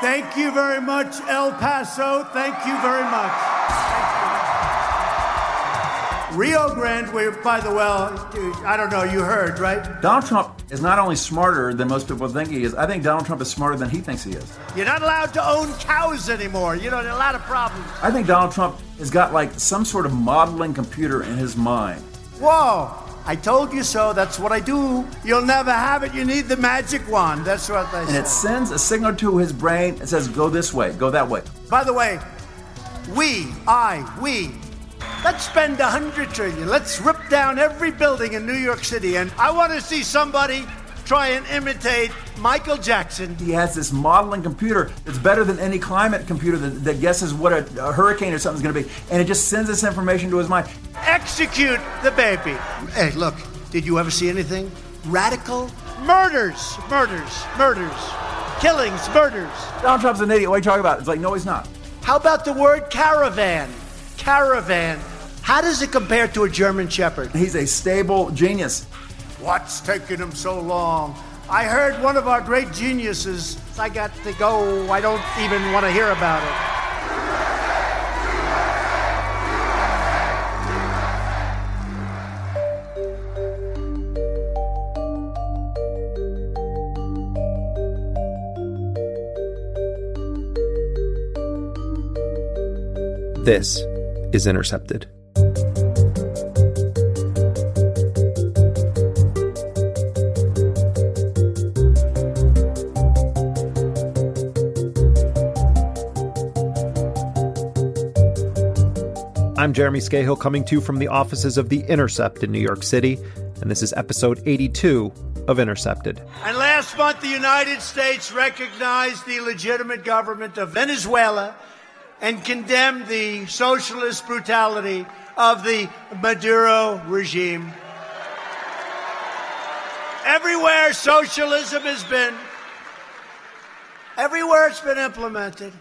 Thank you very much, El Paso. Thank you very much. Rio Grande, we, by the way, I don't know, you heard, right? Donald Trump is not only smarter than most people think he is, I think Donald Trump is smarter than he thinks he is. You're not allowed to own cows anymore. You know, a lot of problems. I think Donald Trump has got like some sort of modeling computer in his mind. Whoa, I told you so. That's what I do. You'll never have it. You need the magic wand. That's what they And say. it sends a signal to his brain and says, go this way, go that way. By the way, we, I, we, let's spend a hundred trillion. Let's rip down every building in New York City. And I want to see somebody try and imitate Michael Jackson. He has this modeling computer that's better than any climate computer that, that guesses what a, a hurricane or something's going to be. And it just sends this information to his mind. Execute the baby. Hey, look, did you ever see anything? Radical murders, murders, murders, killings, murders. Donald Trump's an idiot. What are you talking about? It's like, no, he's not. How about the word caravan? Caravan. How does it compare to a German shepherd? He's a stable genius. What's taking him so long? I heard one of our great geniuses. I got to go. I don't even want to hear about it. This is Intercepted. I'm Jeremy Scahill coming to you from the offices of The Intercept in New York City, and this is episode 82 of Intercepted. And last month, the United States recognized the legitimate government of Venezuela and condemned the socialist brutality of the Maduro regime. Everywhere socialism has been, everywhere it's been implemented,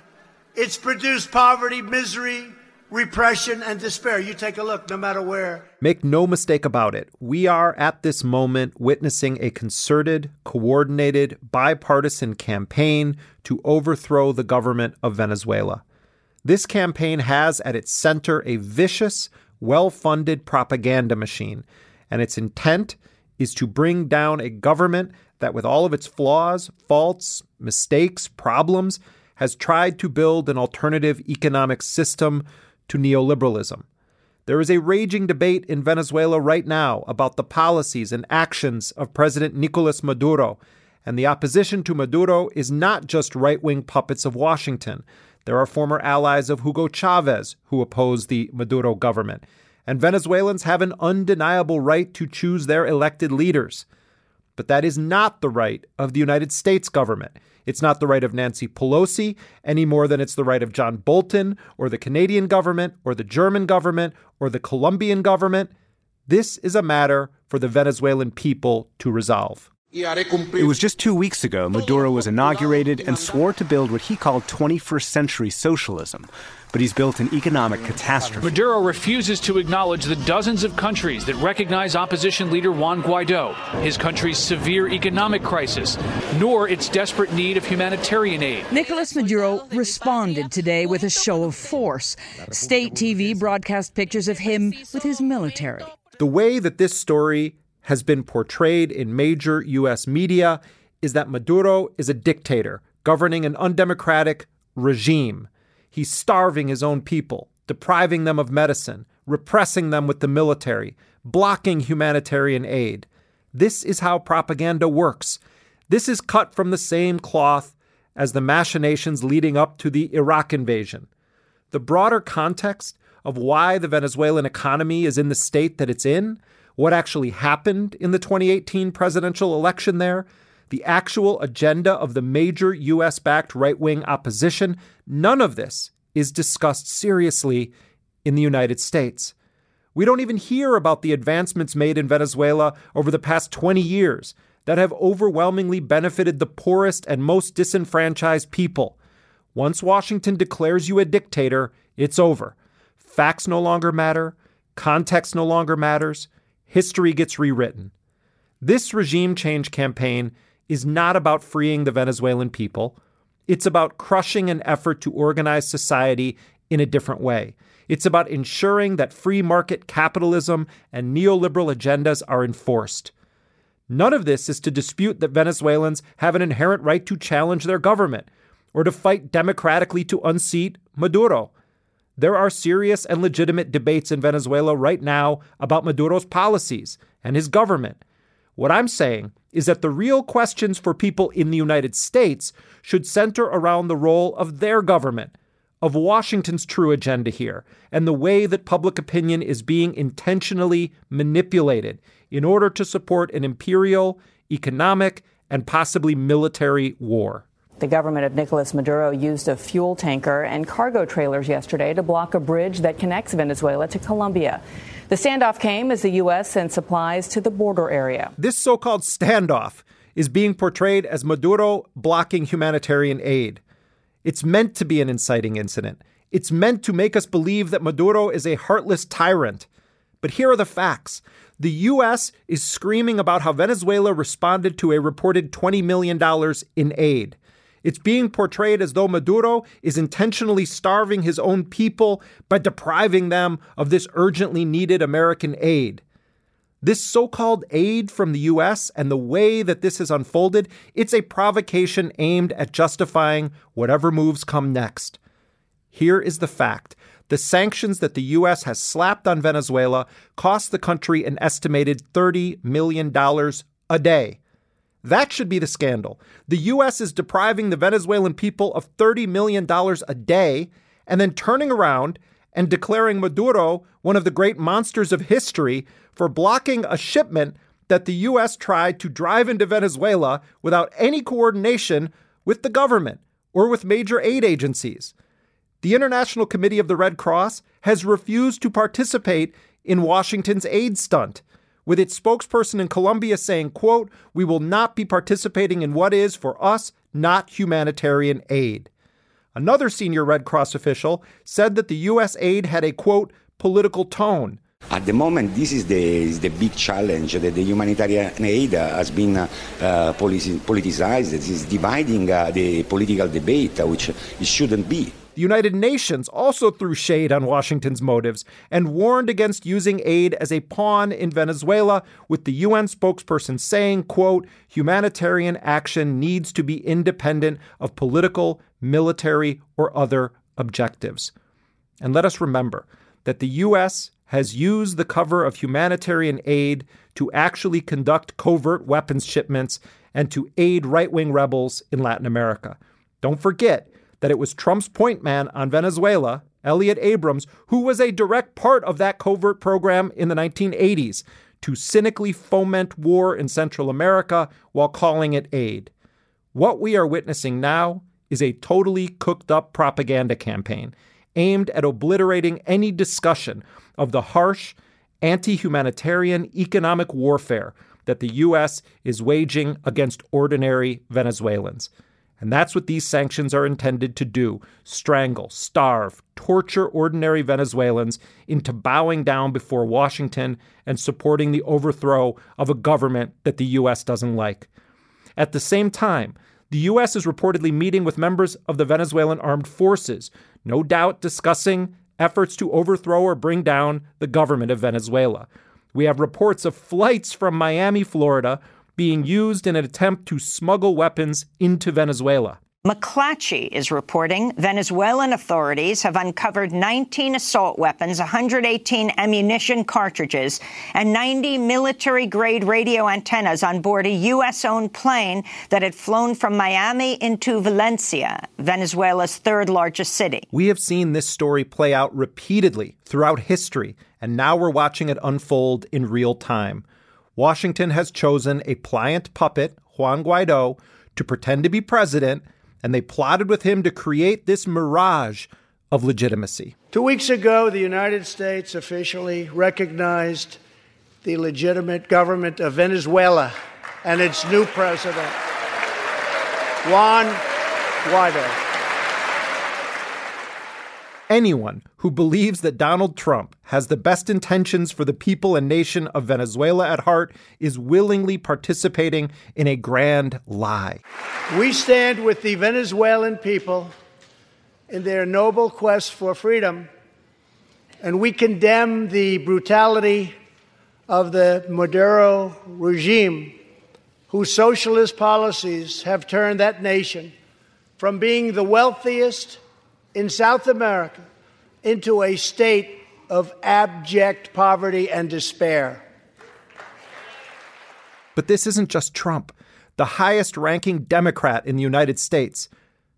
it's produced poverty, misery, repression, and despair. You take a look, no matter where. Make no mistake about it, we are at this moment witnessing a concerted, coordinated, bipartisan campaign to overthrow the government of Venezuela. This campaign has at its center a vicious, well funded propaganda machine, and its intent is to bring down a government that, with all of its flaws, faults, mistakes, problems, has tried to build an alternative economic system to neoliberalism. There is a raging debate in Venezuela right now about the policies and actions of President Nicolas Maduro, and the opposition to Maduro is not just right wing puppets of Washington. There are former allies of Hugo Chavez who oppose the Maduro government, and Venezuelans have an undeniable right to choose their elected leaders. But that is not the right of the United States government. It's not the right of Nancy Pelosi any more than it's the right of John Bolton or the Canadian government or the German government or the Colombian government. This is a matter for the Venezuelan people to resolve. It was just two weeks ago Maduro was inaugurated and swore to build what he called 21st century socialism. But he's built an economic catastrophe. Maduro refuses to acknowledge the dozens of countries that recognize opposition leader Juan Guaido, his country's severe economic crisis, nor its desperate need of humanitarian aid. Nicolas Maduro responded today with a show of force. State TV broadcast pictures of him with his military. The way that this story has been portrayed in major U.S. media is that Maduro is a dictator governing an undemocratic regime. He's starving his own people, depriving them of medicine, repressing them with the military, blocking humanitarian aid. This is how propaganda works. This is cut from the same cloth as the machinations leading up to the Iraq invasion. The broader context of why the Venezuelan economy is in the state that it's in, what actually happened in the 2018 presidential election there, the actual agenda of the major U.S. backed right wing opposition, none of this is discussed seriously in the United States. We don't even hear about the advancements made in Venezuela over the past 20 years that have overwhelmingly benefited the poorest and most disenfranchised people. Once Washington declares you a dictator, it's over. Facts no longer matter, context no longer matters, history gets rewritten. This regime change campaign is not about freeing the Venezuelan people. It's about crushing an effort to organize society in a different way. It's about ensuring that free market capitalism and neoliberal agendas are enforced. None of this is to dispute that Venezuelans have an inherent right to challenge their government or to fight democratically to unseat Maduro. There are serious and legitimate debates in Venezuela right now about Maduro's policies and his government. What I'm saying is that the real questions for people in the United States should center around the role of their government, of Washington's true agenda here, and the way that public opinion is being intentionally manipulated in order to support an imperial, economic, and possibly military war. The government of Nicolas Maduro used a fuel tanker and cargo trailers yesterday to block a bridge that connects Venezuela to Colombia. The standoff came as the U.S. sent supplies to the border area. This so called standoff is being portrayed as Maduro blocking humanitarian aid. It's meant to be an inciting incident. It's meant to make us believe that Maduro is a heartless tyrant. But here are the facts. The U.S. is screaming about how Venezuela responded to a reported $20 million in aid. It's being portrayed as though Maduro is intentionally starving his own people by depriving them of this urgently needed American aid. This so called aid from the US and the way that this has unfolded, it's a provocation aimed at justifying whatever moves come next. Here is the fact the sanctions that the U.S. has slapped on Venezuela cost the country an estimated $30 million a day. That should be the scandal. The U.S. is depriving the Venezuelan people of $30 million a day and then turning around and declaring Maduro one of the great monsters of history for blocking a shipment that the U.S. tried to drive into Venezuela without any coordination with the government or with major aid agencies. The International Committee of the Red Cross has refused to participate in Washington's aid stunt with its spokesperson in Colombia saying, quote, we will not be participating in what is, for us, not humanitarian aid. Another senior Red Cross official said that the U.S. aid had a, quote, political tone. At the moment, this is the, is the big challenge that the humanitarian aid has been uh, politicized. It is dividing uh, the political debate, uh, which it shouldn't be. The United Nations also threw shade on Washington's motives and warned against using aid as a pawn in Venezuela, with the UN spokesperson saying, quote, humanitarian action needs to be independent of political, military, or other objectives. And let us remember that the U.S. has used the cover of humanitarian aid to actually conduct covert weapons shipments and to aid right wing rebels in Latin America. Don't forget, that it was Trump's point man on Venezuela, Elliott Abrams, who was a direct part of that covert program in the 1980s to cynically foment war in Central America while calling it aid. What we are witnessing now is a totally cooked up propaganda campaign aimed at obliterating any discussion of the harsh, anti humanitarian economic warfare that the U.S. is waging against ordinary Venezuelans. And that's what these sanctions are intended to do strangle, starve, torture ordinary Venezuelans into bowing down before Washington and supporting the overthrow of a government that the U.S. doesn't like. At the same time, the U.S. is reportedly meeting with members of the Venezuelan armed forces, no doubt discussing efforts to overthrow or bring down the government of Venezuela. We have reports of flights from Miami, Florida, being used in an attempt to smuggle weapons into Venezuela. McClatchy is reporting Venezuelan authorities have uncovered 19 assault weapons, 118 ammunition cartridges, and 90 military grade radio antennas on board a U.S. owned plane that had flown from Miami into Valencia, Venezuela's third largest city. We have seen this story play out repeatedly throughout history, and now we're watching it unfold in real time. Washington has chosen a pliant puppet Juan Guaido, to pretend to be president, and they plotted with him to create this mirage of legitimacy. Two weeks ago, the United States officially recognized the legitimate government of Venezuela and its new president, Juan Guaido anyone who believes that Donald Trump has the best intentions for the people and nation of Venezuela at heart is willingly participating in a grand lie. We stand with the Venezuelan people in their noble quest for freedom, and we condemn the brutality of the Maduro regime, whose socialist policies have turned that nation from being the wealthiest in South America into a state of abject poverty and despair. But this isn't just Trump. The highest ranking Democrat in the United States,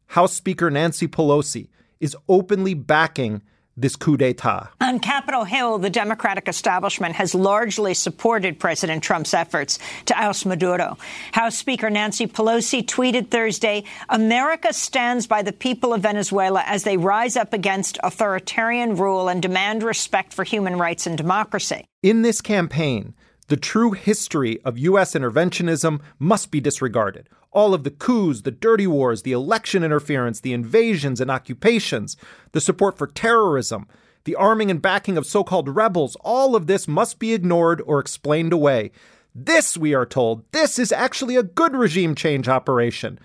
House Speaker Nancy Pelosi, is openly backing this coup d'etat. On Capitol Hill, the Democratic establishment has largely supported President Trump's efforts to oust Maduro. House Speaker Nancy Pelosi tweeted Thursday, America stands by the people of Venezuela as they rise up against authoritarian rule and demand respect for human rights and democracy. In this campaign, the true history of U.S. interventionism must be disregarded. All of the coups, the dirty wars, the election interference, the invasions and occupations, the support for terrorism, the arming and backing of so called rebels, all of this must be ignored or explained away. This, we are told, this is actually a good regime change operation.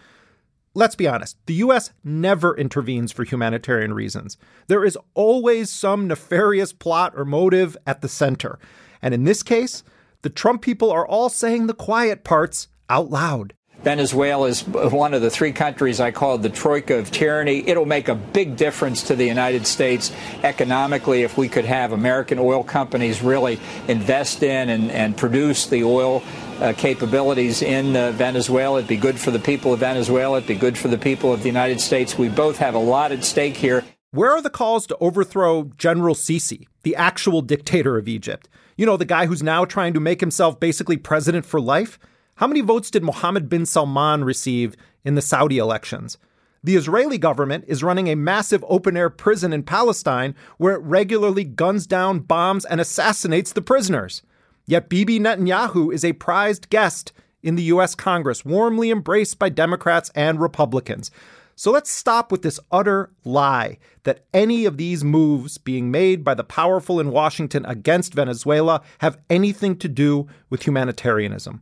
Let's be honest, the US never intervenes for humanitarian reasons. There is always some nefarious plot or motive at the center. And in this case, the Trump people are all saying the quiet parts out loud. Venezuela is one of the three countries I call the troika of tyranny. It'll make a big difference to the United States economically if we could have American oil companies really invest in and, and produce the oil uh, capabilities in uh, Venezuela. It'd be good for the people of Venezuela. It'd be good for the people of the United States. We both have a lot at stake here. Where are the calls to overthrow General Sisi, the actual dictator of Egypt? You know, the guy who's now trying to make himself basically president for life? How many votes did Mohammed bin Salman receive in the Saudi elections? The Israeli government is running a massive open air prison in Palestine where it regularly guns down, bombs, and assassinates the prisoners. Yet Bibi Netanyahu is a prized guest in the U.S. Congress, warmly embraced by Democrats and Republicans. So let's stop with this utter lie that any of these moves being made by the powerful in Washington against Venezuela have anything to do with humanitarianism.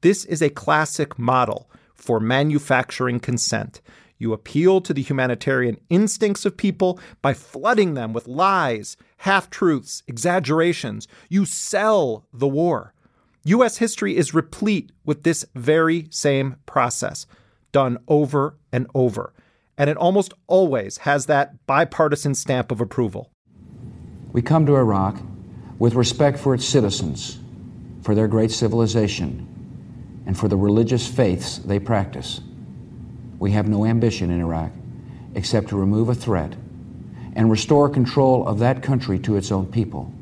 This is a classic model for manufacturing consent. You appeal to the humanitarian instincts of people by flooding them with lies, half truths, exaggerations. You sell the war. U.S. history is replete with this very same process done over and over. And it almost always has that bipartisan stamp of approval. We come to Iraq with respect for its citizens, for their great civilization, and for the religious faiths they practice. We have no ambition in Iraq except to remove a threat and restore control of that country to its own people.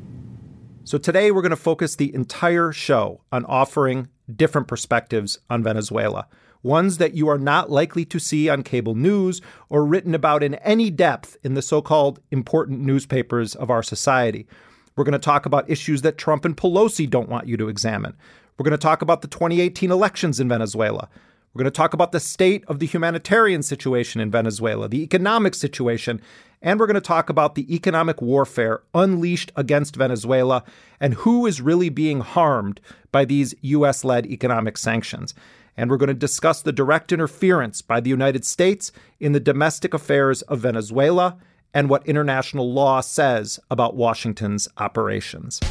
So today we're going to focus the entire show on offering different perspectives on Venezuela ones that you are not likely to see on cable news or written about in any depth in the so called important newspapers of our society. We're going to talk about issues that Trump and Pelosi don't want you to examine. We're going to talk about the 2018 elections in Venezuela. We're going to talk about the state of the humanitarian situation in Venezuela, the economic situation, and we're going to talk about the economic warfare unleashed against Venezuela and who is really being harmed by these U.S. led economic sanctions and we're going to discuss the direct interference by the United States in the domestic affairs of Venezuela and what international law says about Washington's operations.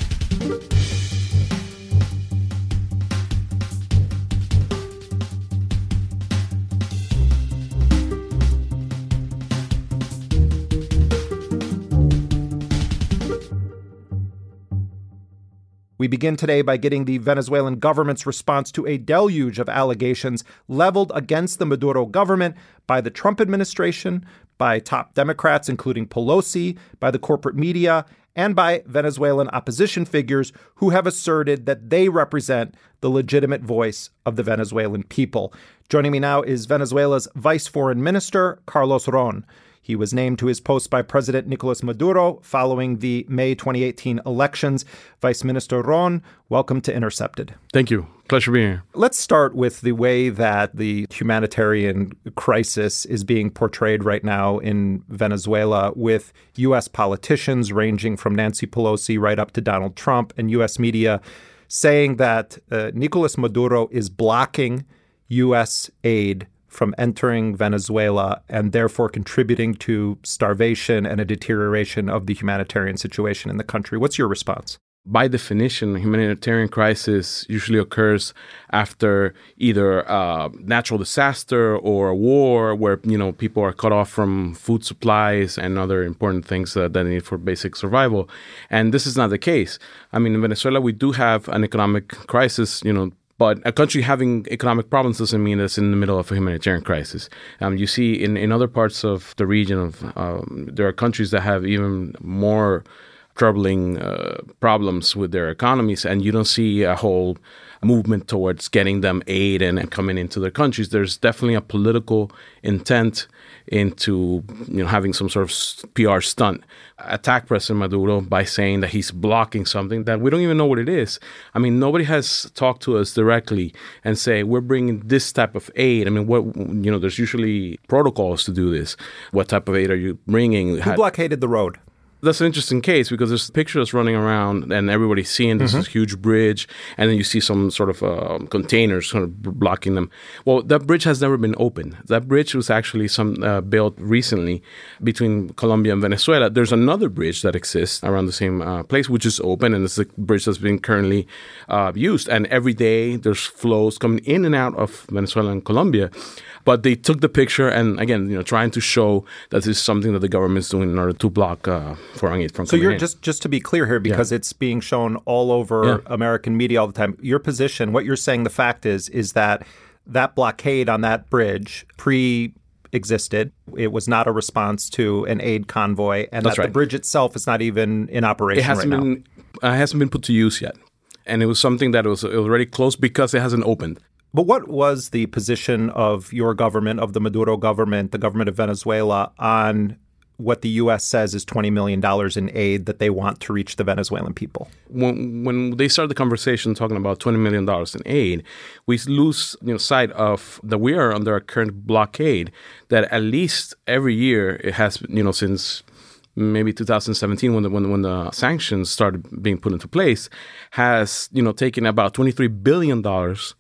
We begin today by getting the Venezuelan government's response to a deluge of allegations leveled against the Maduro government by the Trump administration, by top Democrats, including Pelosi, by the corporate media, and by Venezuelan opposition figures who have asserted that they represent the legitimate voice of the Venezuelan people. Joining me now is Venezuela's Vice Foreign Minister, Carlos Ron. He was named to his post by President Nicolas Maduro following the May 2018 elections. Vice Minister Ron, welcome to Intercepted. Thank you. Pleasure being here. Let's start with the way that the humanitarian crisis is being portrayed right now in Venezuela, with U.S. politicians ranging from Nancy Pelosi right up to Donald Trump and U.S. media saying that uh, Nicolas Maduro is blocking U.S. aid from entering Venezuela and therefore contributing to starvation and a deterioration of the humanitarian situation in the country. What's your response? By definition, a humanitarian crisis usually occurs after either a natural disaster or a war where you know people are cut off from food supplies and other important things that they need for basic survival. And this is not the case. I mean, in Venezuela, we do have an economic crisis. You know, but a country having economic problems doesn't mean it's in the middle of a humanitarian crisis. Um, you see, in, in other parts of the region, of um, there are countries that have even more troubling uh, problems with their economies, and you don't see a whole movement towards getting them aid and, and coming into their countries. There's definitely a political intent into you know having some sort of PR stunt, attack President Maduro by saying that he's blocking something that we don't even know what it is. I mean, nobody has talked to us directly and say we're bringing this type of aid. I mean, what you know, there's usually protocols to do this. What type of aid are you bringing? Who blockaded the road? That's an interesting case because there's pictures running around and everybody's seeing this, mm-hmm. huge bridge, and then you see some sort of uh, containers kind of blocking them. Well, that bridge has never been opened. That bridge was actually some uh, built recently between Colombia and Venezuela. There's another bridge that exists around the same uh, place, which is open, and it's a bridge that's being currently uh, used. And every day there's flows coming in and out of Venezuela and Colombia. But they took the picture and again, you know, trying to show that this is something that the government is doing in order to block uh, foreign aid from. So you're in. just just to be clear here, because yeah. it's being shown all over yeah. American media all the time. Your position, what you're saying, the fact is, is that that blockade on that bridge pre existed. It was not a response to an aid convoy, and That's that right. the bridge itself is not even in operation. It hasn't right been uh, hasn't been put to use yet, and it was something that was already closed because it hasn't opened. But what was the position of your government, of the Maduro government, the government of Venezuela, on what the U.S. says is $20 million in aid that they want to reach the Venezuelan people? When, when they start the conversation talking about $20 million in aid, we lose you know, sight of that we are under a current blockade that at least every year it has, you know, since maybe 2017 when the, when, when the sanctions started being put into place has you know taken about 23 billion dollars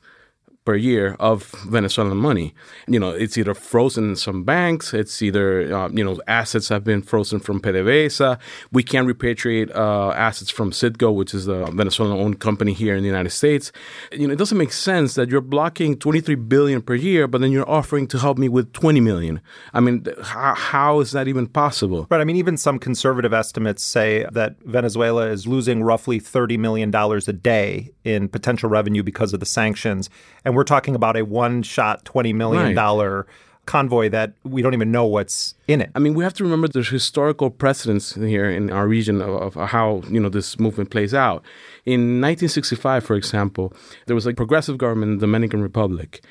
per year of Venezuelan money. You know, it's either frozen in some banks, it's either, uh, you know, assets have been frozen from PDVSA. We can't repatriate uh, assets from Citgo, which is a Venezuelan owned company here in the United States. You know, it doesn't make sense that you're blocking 23 billion per year, but then you're offering to help me with 20 million. I mean, how, how is that even possible? Right. I mean, even some conservative estimates say that Venezuela is losing roughly $30 million a day in potential revenue because of the sanctions. And we're talking about a one shot $20 million right. convoy that we don't even know what's in it. I mean, we have to remember there's historical precedents here in our region of, of, how, you know, this movement plays out. In 1965, for example, there was a progressive government in the Dominican Republic.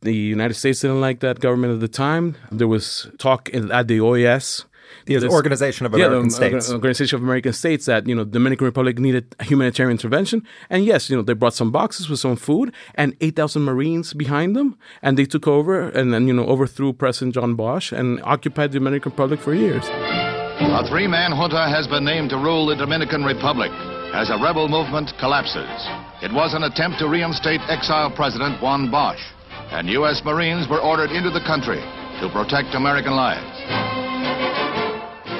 The United States didn't like that government at the time. There was talk at the OAS the this, Organization of American yeah, the, States. Organization of American States that you know the Dominican Republic needed humanitarian intervention, and yes, you know they brought some boxes with some food and eight thousand Marines behind them, and they took over and then you know overthrew President John Bosch and occupied the Dominican Republic for years. A three-man junta has been named to rule the Dominican Republic as a rebel movement collapses. It was an attempt to reinstate exile President Juan Bosch, and U.S. Marines were ordered into the country to protect American lives.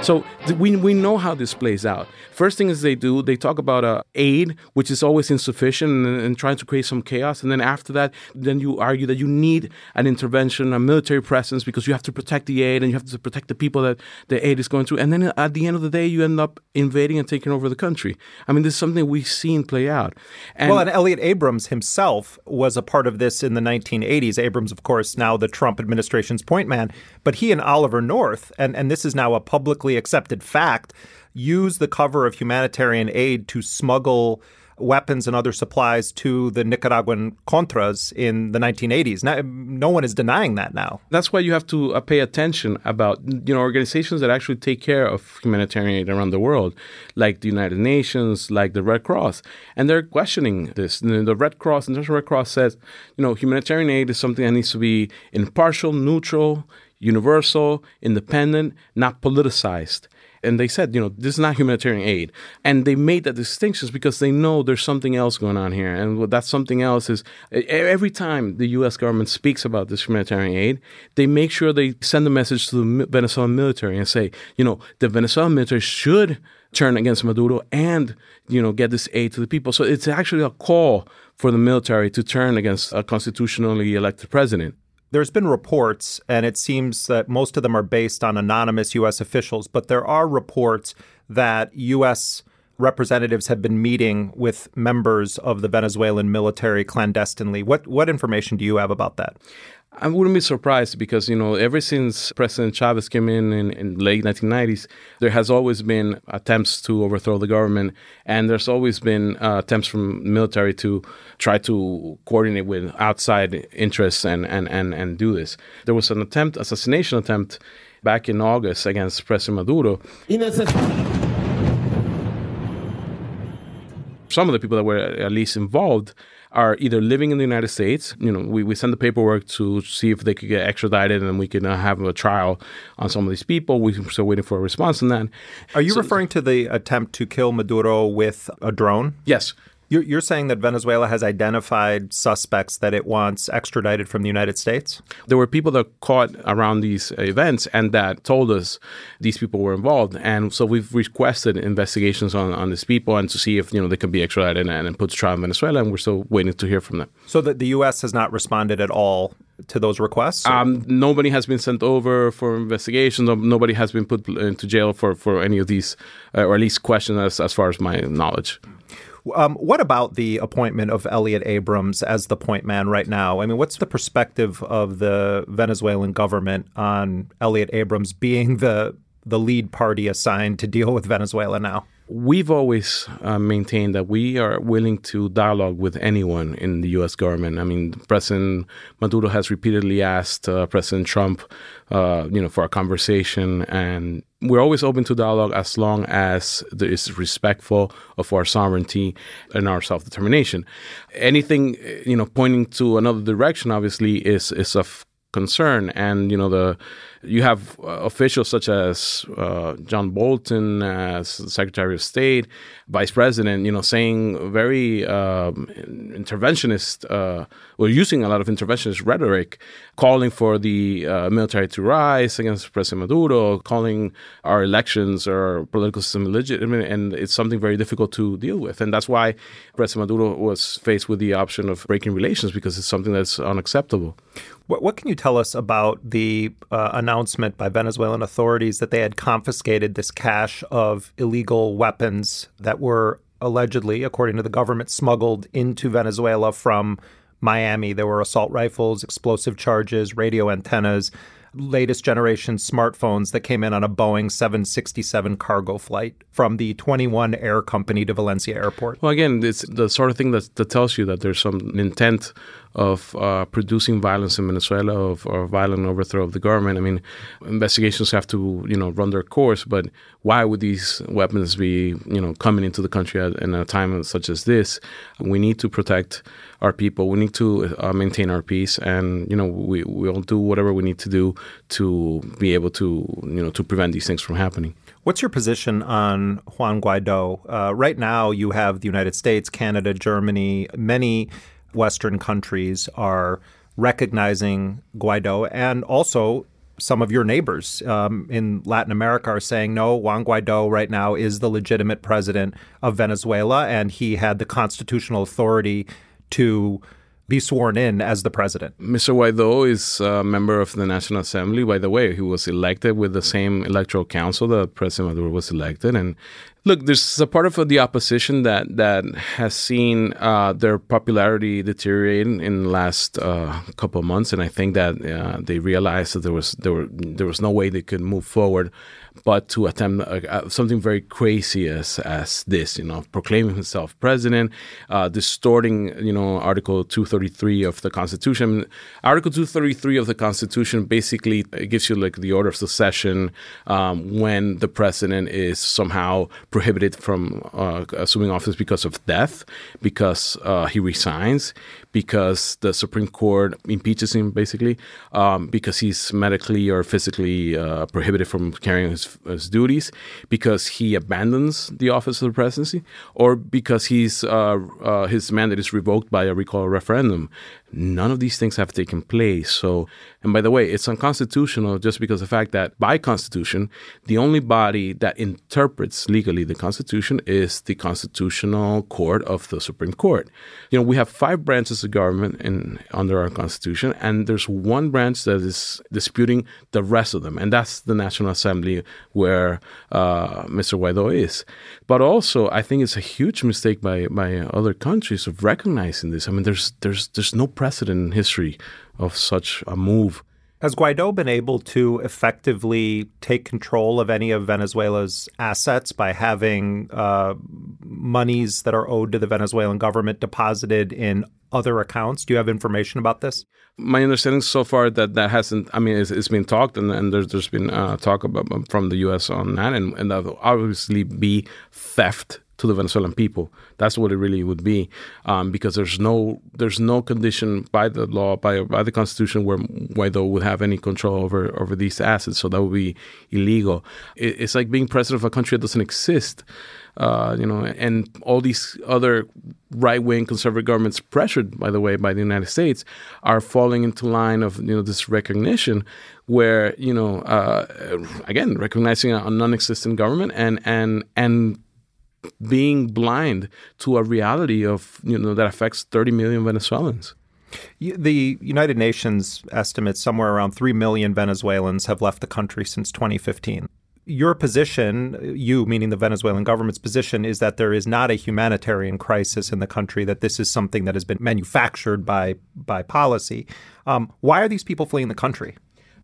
So we, we know how this plays out. First thing is they do, they talk about uh, aid, which is always insufficient and, and, trying to create some chaos. And then after that, then you argue that you need an intervention, a military presence, because you have to protect the aid and you have to protect the people that the aid is going to. And then at the end of the day, you end up invading and taking over the country. I mean, this is something we've seen play out. And well, and Elliott Abrams himself was a part of this in the 1980s. Abrams, of course, now the Trump administration's point man, but he and Oliver North, and, and this is now a publicly widely accepted fact, use the cover of humanitarian aid to smuggle weapons and other supplies to the Nicaraguan Contras in the 1980s. Now, no one is denying that now. That's why you have to uh, pay attention about you know organizations that actually take care of humanitarian aid around the world, like the United Nations, like the Red Cross, and they're questioning this. The Red Cross, International Red Cross, says you know humanitarian aid is something that needs to be impartial, neutral, universal, independent, not politicized and they said, you know, this is not humanitarian aid. And they made that distinctions because they know there's something else going on here. And what that something else is every time the U.S. government speaks about this humanitarian aid, they make sure they send a message to the Venezuelan military and say, you know, the Venezuelan military should turn against Maduro and, you know, get this aid to the people. So it's actually a call for the military to turn against a constitutionally elected president. There's been reports, and it seems that most of them are based on anonymous U.S. officials, but there are reports that U.S. representatives have been meeting with members of the Venezuelan military clandestinely. What what information do you have about that? I wouldn't be surprised because, you know, ever since President Chavez came in, in in late 1990s, there has always been attempts to overthrow the government. And there's always been uh, attempts from military to try to coordinate with outside interests and, and, and, and do this. There was an attempt, assassination attempt, back in August against President Maduro. Some of the people that were at least involved are either living in the United States. You know, we, we send the paperwork to see if they could get extradited and we can uh, have a trial on some of these people. We're still waiting for a response on that. Are you so, referring to the attempt to kill Maduro with a drone? Yes. You're, you're saying that Venezuela has identified suspects that it wants extradited from the United States? There were people that caught around these events and that told us these people were involved. And so we've requested investigations on, on these people and to see if you know they can be extradited and, and put to trial in Venezuela. And we're still waiting to hear from them. So that the U.S. has not responded at all to those requests? Um, nobody has been sent over for investigations. Nobody has been put into jail for, for any of these, uh, or at least questioned as, as far as my knowledge. Um, what about the appointment of Elliott Abrams as the point man right now? I mean, what's the perspective of the Venezuelan government on Elliott Abrams being the the lead party assigned to deal with Venezuela now? We've always uh, maintained that we are willing to dialogue with anyone in the U.S. government. I mean, President Maduro has repeatedly asked uh, President Trump, uh, you know, for a conversation, and we're always open to dialogue as long as is respectful of our sovereignty and our self determination. Anything, you know, pointing to another direction, obviously, is is of concern, and you know the you have uh, officials such as uh, John Bolton as Secretary of State, Vice President, you know, saying very um, interventionist uh, or using a lot of interventionist rhetoric, calling for the uh, military to rise against President Maduro, calling our elections or political system illegitimate, and it's something very difficult to deal with. And that's why President Maduro was faced with the option of breaking relations because it's something that's unacceptable. What, what can you tell us about the uh, announcement by Venezuelan authorities that they had confiscated this cache of illegal weapons that were allegedly, according to the government, smuggled into Venezuela from Miami? There were assault rifles, explosive charges, radio antennas, latest generation smartphones that came in on a Boeing 767 cargo flight from the 21 Air Company to Valencia Airport. Well, again, it's the sort of thing that, that tells you that there's some intent of uh, producing violence in Venezuela of, or violent overthrow of the government. I mean, investigations have to you know run their course, but why would these weapons be you know coming into the country at, in a time such as this? We need to protect our people. We need to uh, maintain our peace, and you know we we'll do whatever we need to do to be able to you know to prevent these things from happening. What's your position on Juan Guaido? Uh, right now, you have the United States, Canada, Germany, many Western countries are recognizing Guaido, and also some of your neighbors um, in Latin America are saying, no, Juan Guaido right now is the legitimate president of Venezuela, and he had the constitutional authority to be sworn in as the president. Mr. Guaido is a member of the National Assembly. By the way, he was elected with the same electoral council that President Maduro was elected, and Look, there's a part of the opposition that that has seen uh, their popularity deteriorate in the last uh, couple of months, and I think that uh, they realized that there was there were there was no way they could move forward but to attempt uh, uh, something very crazy as as this, you know, proclaiming himself president, uh, distorting, you know, Article 233 of the Constitution. Article 233 of the Constitution basically gives you like the order of succession um, when the president is somehow prohibited from uh, assuming office because of death, because uh, he resigns, because the Supreme Court impeaches him, basically, um, because he's medically or physically uh, prohibited from carrying his, his, duties, because he abandons the office of the presidency, or because he's uh, uh, his mandate is revoked by a recall referendum. None of these things have taken place. So, and by the way, it's unconstitutional just because the fact that by Constitution, the only body that interprets legally the Constitution is the Constitutional Court of the Supreme Court. You know, we have five branches of government in under our Constitution, and there's one branch that is disputing the rest of them, and that's the National Assembly, where uh, Mr. Guaido is. But also, I think it's a huge mistake by by uh, other countries of recognizing this. I mean, there's there's there's no precedent in history of such a move. Has Guaido been able to effectively take control of any of Venezuela's assets by having uh, monies that are owed to the Venezuelan government deposited in other accounts? Do you have information about this? My understanding so far that that hasn't. I mean, it's, it's been talked, and, and there's there's been uh, talk about from the U.S. on that, and, and that will obviously be theft to the Venezuelan people. That's what it really would be, um, because there's no there's no condition by the law by by the constitution where Guaido would have any control over over these assets. So that would be illegal. It, it's like being president of a country that doesn't exist. Uh, you know, and all these other right-wing conservative governments, pressured, by the way, by the United States, are falling into line of you know this recognition, where you know, uh, again, recognizing a, a non-existent government and and and being blind to a reality of you know that affects 30 million Venezuelans. The United Nations estimates somewhere around 3 million Venezuelans have left the country since 2015. Your position, you meaning the Venezuelan government's position, is that there is not a humanitarian crisis in the country, that this is something that has been manufactured by, by policy. Um, why are these people fleeing the country?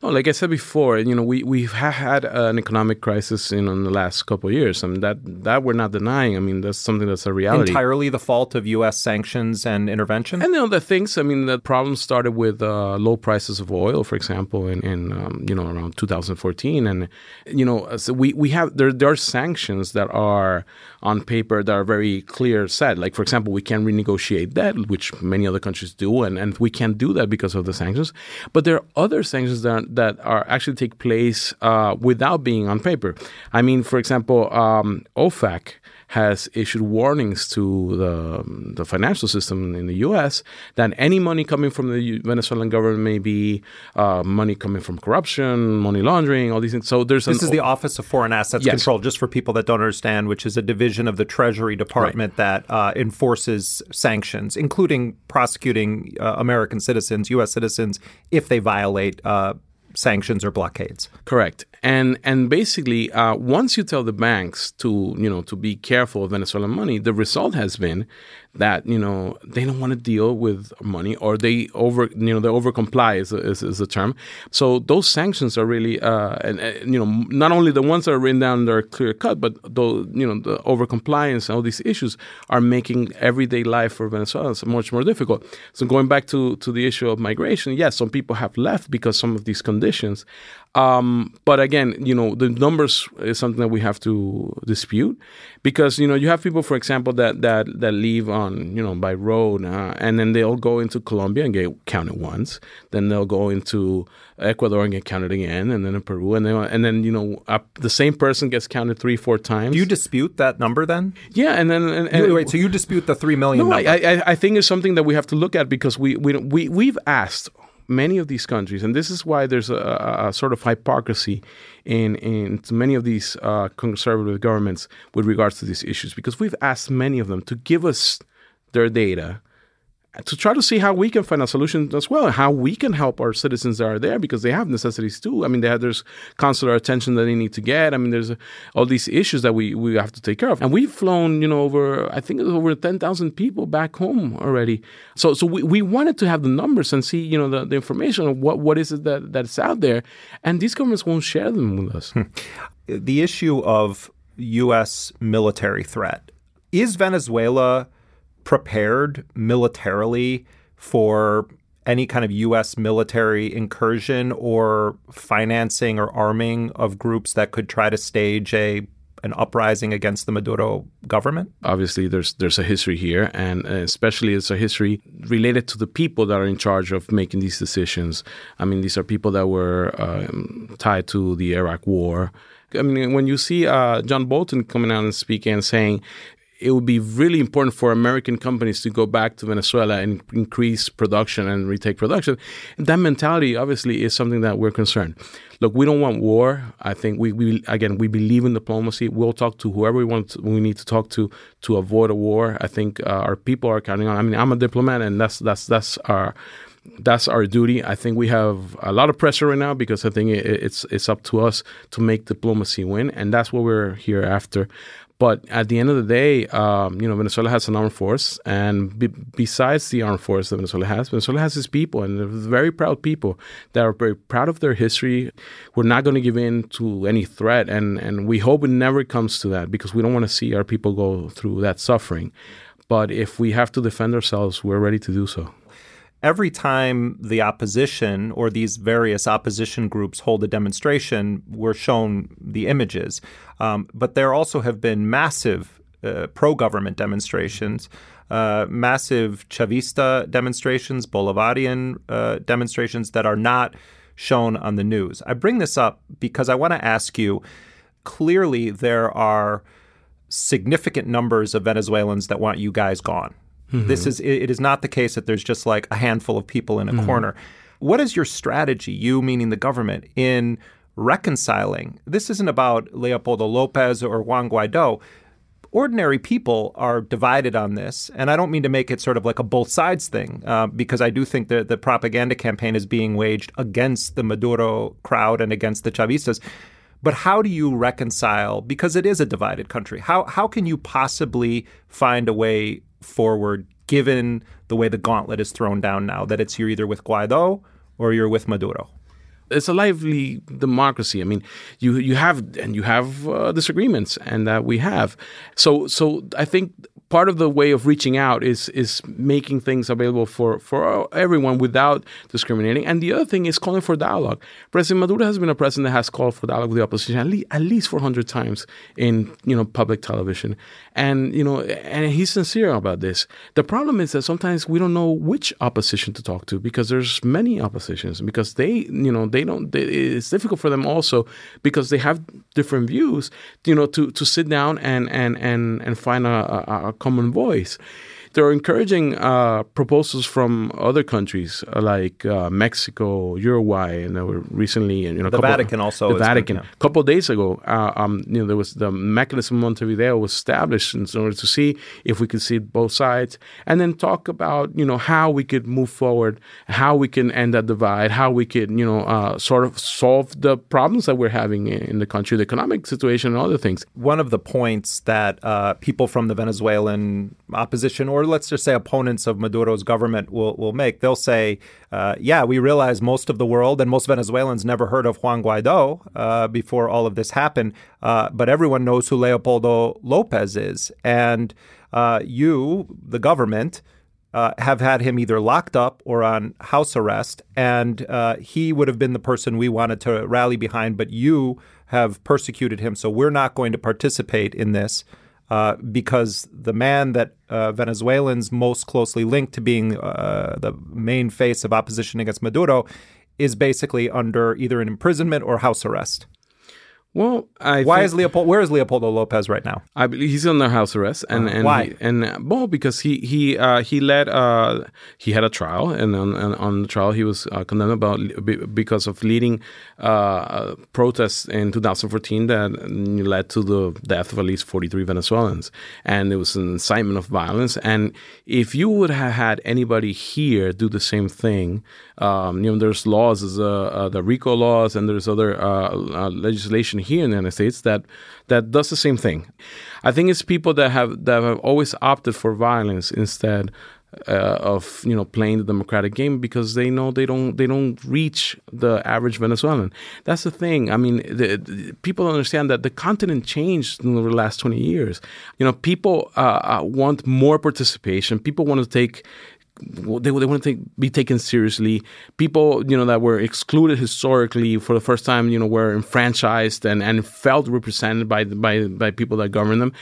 No, like I said before, you know, we we've had an economic crisis, you know, in the last couple of years. I mean, that that we're not denying. I mean, that's something that's a reality. Entirely the fault of U.S. sanctions and intervention. And you know, the things. I mean, the problem started with uh, low prices of oil, for example, in, in um, you know around 2014, and you know, so we we have there there are sanctions that are on paper that are very clear set. Like for example, we can renegotiate that, which many other countries do, and and we can't do that because of the sanctions. But there are other sanctions that that are actually take place uh, without being on paper. I mean, for example, um, OFAC has issued warnings to the, the financial system in the U.S. that any money coming from the Venezuelan government may be uh, money coming from corruption, money laundering, all these things. So there's this is the Office of Foreign Assets yes. Control, just for people that don't understand, which is a division of the Treasury Department right. that uh, enforces sanctions, including prosecuting uh, American citizens, U.S. citizens, if they violate uh, sanctions or blockades. Correct. And and basically, uh, once you tell the banks to you know to be careful of Venezuelan money, the result has been that you know they don't want to deal with money or they over you know they over comply is, is, is the term. So those sanctions are really uh, and, and, you know not only the ones that are written down that are clear cut but the you know the over compliance and all these issues are making everyday life for Venezuelans much more difficult. So going back to to the issue of migration yes some people have left because some of these conditions. Um, but again, you know, the numbers is something that we have to dispute because you know you have people, for example, that that that leave on you know by road, uh, and then they'll go into Colombia and get counted once, then they'll go into Ecuador and get counted again, and then in Peru, and then and then you know uh, the same person gets counted three, four times. Do you dispute that number then? Yeah, and then and, and you, wait, so you dispute the three million? No, I, I, I think it's something that we have to look at because we we we we've asked many of these countries, and this is why there's a, a sort of hypocrisy in in many of these uh, conservative governments with regards to these issues, because we've asked many of them to give us their data to try to see how we can find a solution as well, how we can help our citizens that are there because they have necessities too. I mean, they have, there's consular attention that they need to get. I mean, there's uh, all these issues that we, we have to take care of. And we've flown, you know, over, I think over 10,000 people back home already. So so we, we wanted to have the numbers and see, you know, the, the information of what, what is it that, that's out there. And these governments won't share them with us. Hmm. the issue of U.S. military threat. Is Venezuela prepared militarily for any kind of U.S. military incursion or financing or arming of groups that could try to stage a an uprising against the Maduro government? Obviously, there's there's a history here, and especially it's a history related to the people that are in charge of making these decisions. I mean, these are people that were um, tied to the Iraq War. I mean, when you see uh, John Bolton coming out and speaking and saying it would be really important for American companies to go back to Venezuela and increase production and retake production. And that mentality, obviously, is something that we're concerned. Look, we don't want war. I think we, we again we believe in diplomacy. We'll talk to whoever we want. To, we need to talk to to avoid a war. I think uh, our people are counting on. I mean, I'm a diplomat, and that's that's that's our that's our duty. I think we have a lot of pressure right now because I think it, it's it's up to us to make diplomacy win, and that's what we're here after. But at the end of the day, um, you know, Venezuela has an armed force, and be- besides the armed force that Venezuela has, Venezuela has its people, and they're very proud people that are very proud of their history. We're not going to give in to any threat, and and we hope it never comes to that because we don't want to see our people go through that suffering. But if we have to defend ourselves, we're ready to do so every time the opposition or these various opposition groups hold a demonstration, we're shown the images. Um, but there also have been massive uh, pro government demonstrations. Uh, massive Chavista demonstrations, Bolivarian uh, demonstrations that are not shown on the news. I bring this up because I want to ask you clearly, there are significant numbers of Venezuelans that want you guys gone. Mm-hmm. This is it is not the case that there's just like a handful of people in a mm-hmm. corner. What is your strategy, you meaning the government, in reconciling? This isn't about Leopoldo Lopez or Juan Guaido. Ordinary people are divided on this, and I don't mean to make it sort of like a both sides thing, uh, because I do think that the propaganda campaign is being waged against the Maduro crowd and against the Chavistas. But how do you reconcile? Because it is a divided country. How how can you possibly find a way forward given the way the gauntlet is thrown down now that it's you're either with Guaido or you're with Maduro? It's a lively democracy. I mean, you you have and you have uh, disagreements, and that uh, we have. So so I think part of the way of reaching out is is making things available for for everyone without discriminating. And the other thing is calling for dialogue. President Maduro has been a president that has called for dialogue with the opposition at least, at least 400 times in you know public television, and you know and he's sincere about this. The problem is that sometimes we don't know which opposition to talk to because there's many oppositions because they you know they don't. They, it's difficult for them also because they have different views. You know to to sit down and and and and find a, a, a common voice. They're encouraging uh, proposals from other countries uh, like uh, Mexico, Uruguay, and were recently, you know, the couple, Vatican also. The Vatican. A couple of days ago, uh, um, you know, there was the mechanism Montevideo was established in order to see if we could see both sides, and then talk about you know how we could move forward, how we can end that divide, how we could you know uh, sort of solve the problems that we're having in the country, the economic situation, and other things. One of the points that uh, people from the Venezuelan opposition or or let's just say opponents of Maduro's government will, will make. They'll say, uh, yeah, we realize most of the world and most Venezuelans never heard of Juan Guaido uh, before all of this happened, uh, but everyone knows who Leopoldo Lopez is. And uh, you, the government, uh, have had him either locked up or on house arrest, and uh, he would have been the person we wanted to rally behind, but you have persecuted him, so we're not going to participate in this uh, because the man that uh, Venezuelans most closely linked to being uh, the main face of opposition against Maduro is basically under either an imprisonment or house arrest. Well, I why think- is Leopoldo? Where is Leopoldo Lopez right now? I believe he's under house arrest, and Uh, and why? He, and uh, well, because he he uh, he led uh, he had a trial, and on, and on the trial he was uh, condemned about because of leading uh, protests in 2014 that led to the death of at least 43 Venezuelans, and it was an incitement of violence. And if you would have had anybody here do the same thing, um, you know, there's laws, there's, the RICO laws, and there's other uh, here in the United States that that does the same thing. I think it's people that have that have always opted for violence instead uh, of you know playing the democratic game because they know they don't they don't reach the average Venezuelan. That's the thing. I mean, the, the- people understand that the continent changed in the last twenty years. You know, people uh, uh, want more participation. People want to take they, they to take, be taken seriously. People, you know, that were excluded historically for the first time, you know, were enfranchised and, and felt represented by, by, by people that govern them.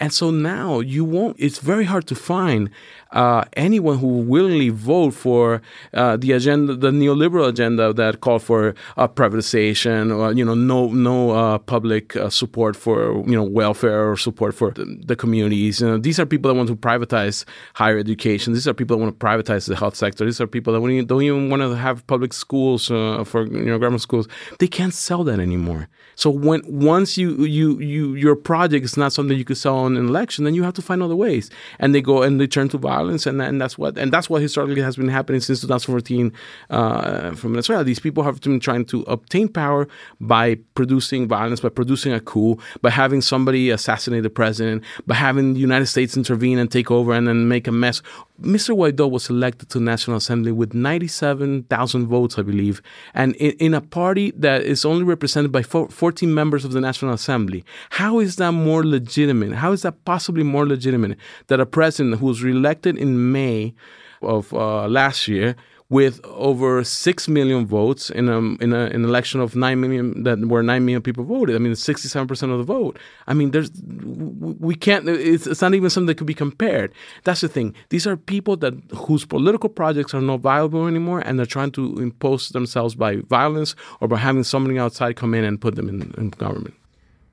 And so now you won't, it's very hard to find uh, anyone who willingly vote for uh, the agenda, the neoliberal agenda that called for uh, privatization or, you know, no, no uh, public uh, support for, you know, welfare or support for the, the communities. You know, these are people that want to privatize higher education. These are people that want to privatize the health sector. These are people that don't even, want to have public schools uh, for you know grammar schools. They can't sell that anymore. So when once you you you your project is not something you could sell on an election, then you have to find other ways. And they go and they turn to violence, and and that's what and that's what historically has been happening since 2014 uh, from Venezuela. These people have been trying to obtain power by producing violence, by producing a coup, by having somebody assassinate the president, by having the United States intervene and take over and then make a mess. Mr. Guaido was elected to National Assembly with 97,000 votes, I believe, and in, in a party that is only represented by four, 14 members of the National Assembly. How is that more legitimate? How is that possibly more legitimate that a president who was reelected in May of uh, last year with over six million votes in um, a, in a, an election of nine million that where nine million people voted. I mean, sixty seven percent of the vote. I mean, there's we can't. It's, it's not even something that could be compared. That's the thing. These are people that whose political projects are not viable anymore, and they're trying to impose themselves by violence or by having somebody outside come in and put them in, in government.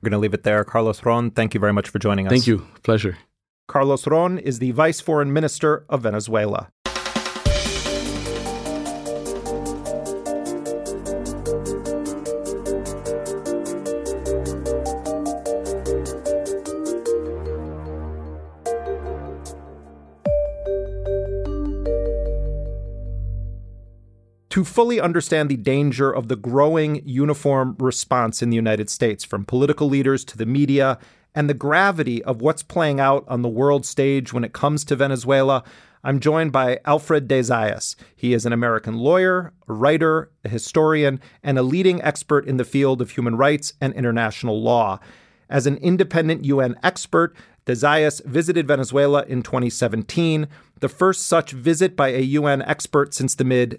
We're going to leave it there. Carlos Ron, thank you very much for joining us. Thank you. Pleasure. Carlos Ron is the Vice Foreign Minister of Venezuela. To fully understand the danger of the growing uniform response in the United States, from political leaders to the media, and the gravity of what's playing out on the world stage when it comes to Venezuela, I'm joined by Alfred de Zayas. He is an American lawyer, a writer, a historian, and a leading expert in the field of human rights and international law. As an independent UN expert, de Zayas visited Venezuela in 2017, the first such visit by a UN expert since the mid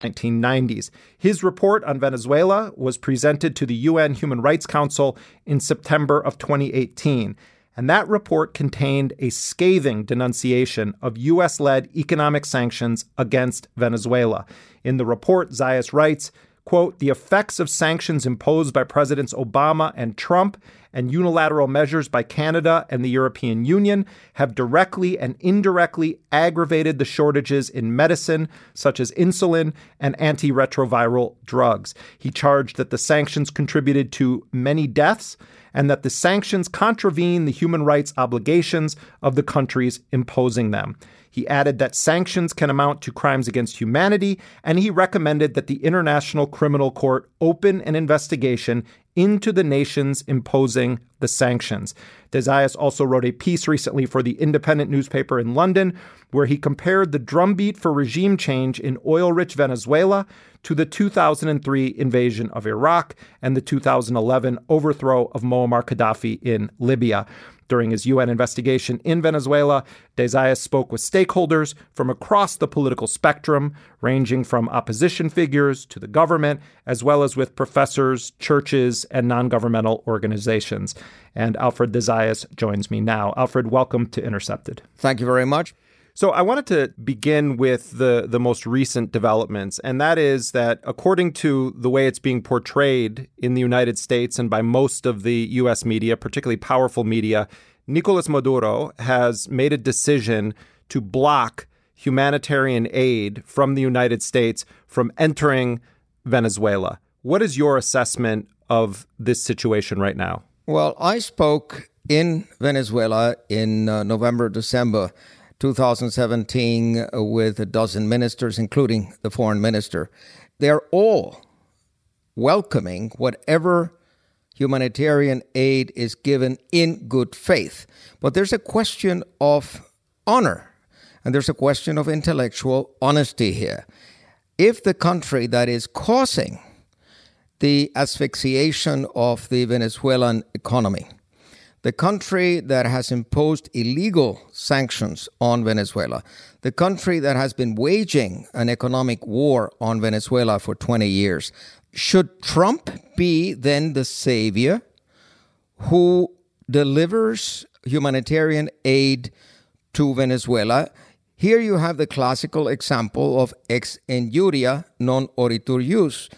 1990s. His report on Venezuela was presented to the UN Human Rights Council in September of 2018. And that report contained a scathing denunciation of US led economic sanctions against Venezuela. In the report, Zayas writes, quote, the effects of sanctions imposed by Presidents Obama and Trump and unilateral measures by Canada and the European Union have directly and indirectly aggravated the shortages in medicine, such as insulin and antiretroviral drugs. He charged that the sanctions contributed to many deaths and that the sanctions contravene the human rights obligations of the countries imposing them. He added that sanctions can amount to crimes against humanity, and he recommended that the International Criminal Court open an investigation into the nations imposing the sanctions. de Zayas also wrote a piece recently for the Independent newspaper in London where he compared the drumbeat for regime change in oil rich Venezuela to the 2003 invasion of Iraq and the 2011 overthrow of Muammar Gaddafi in Libya. During his UN investigation in Venezuela, de Zayas spoke with stakeholders from across the political spectrum, ranging from opposition figures to the government, as well as with professors, churches, and non governmental organizations. And Alfred de Zayas joins me now. Alfred, welcome to Intercepted. Thank you very much. So I wanted to begin with the the most recent developments, and that is that according to the way it's being portrayed in the United States and by most of the U.S. media, particularly powerful media, Nicolas Maduro has made a decision to block humanitarian aid from the United States from entering Venezuela. What is your assessment of this situation right now? Well, I spoke in Venezuela in uh, November, December 2017 with a dozen ministers, including the foreign minister. They're all welcoming whatever humanitarian aid is given in good faith. But there's a question of honor and there's a question of intellectual honesty here. If the country that is causing the asphyxiation of the Venezuelan economy the country that has imposed illegal sanctions on Venezuela, the country that has been waging an economic war on Venezuela for 20 years. Should Trump be then the savior who delivers humanitarian aid to Venezuela? Here you have the classical example of ex injuria non oritur jus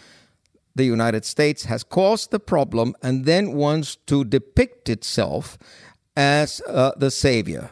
the United States has caused the problem and then wants to depict itself as uh, the savior.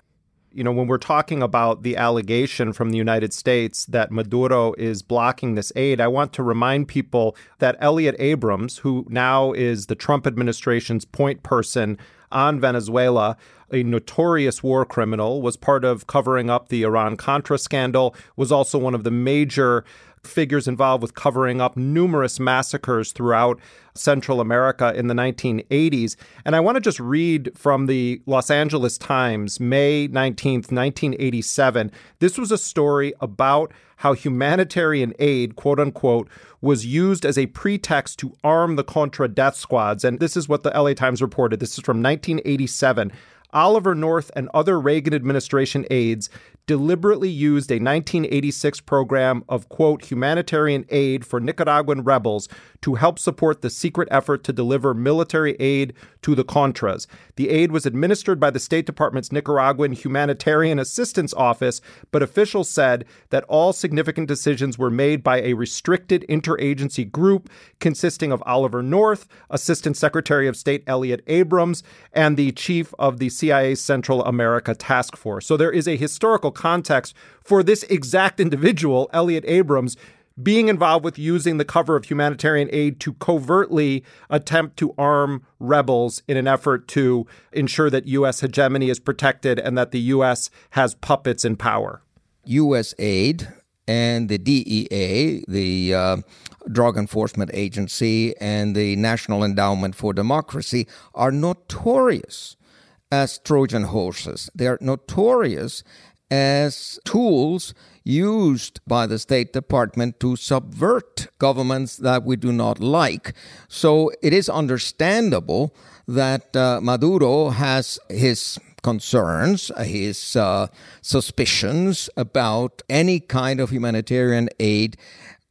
You know, when we're talking about the allegation from the United States that Maduro is blocking this aid, I want to remind people that Elliott Abrams, who now is the Trump administration's point person on Venezuela, a notorious war criminal, was part of covering up the Iran Contra scandal, was also one of the major figures involved with covering up numerous massacres throughout Central America in the 1980s. And I want to just read from the Los Angeles Times, May 19th, 1987. This was a story about how humanitarian aid, quote unquote, was used as a pretext to arm the Contra death squads. And this is what the LA Times reported. This is from 1987. Oliver North and other Reagan administration aides deliberately used a 1986 program of, quote, humanitarian aid for Nicaraguan rebels to help support the secret effort to deliver military aid to the Contras. The aid was administered by the State Department's Nicaraguan Humanitarian Assistance Office, but officials said that all significant decisions were made by a restricted interagency group consisting of Oliver North, Assistant Secretary of State Elliott Abrams, and the chief of the CIA Central America Task Force. So there is a historical context for this exact individual, Elliott Abrams, being involved with using the cover of humanitarian aid to covertly attempt to arm rebels in an effort to ensure that U.S. hegemony is protected and that the U.S. has puppets in power. USAID and the DEA, the uh, Drug Enforcement Agency, and the National Endowment for Democracy are notorious as Trojan horses. They are notorious as tools used by the State Department to subvert governments that we do not like. So it is understandable that uh, Maduro has his concerns, his uh, suspicions about any kind of humanitarian aid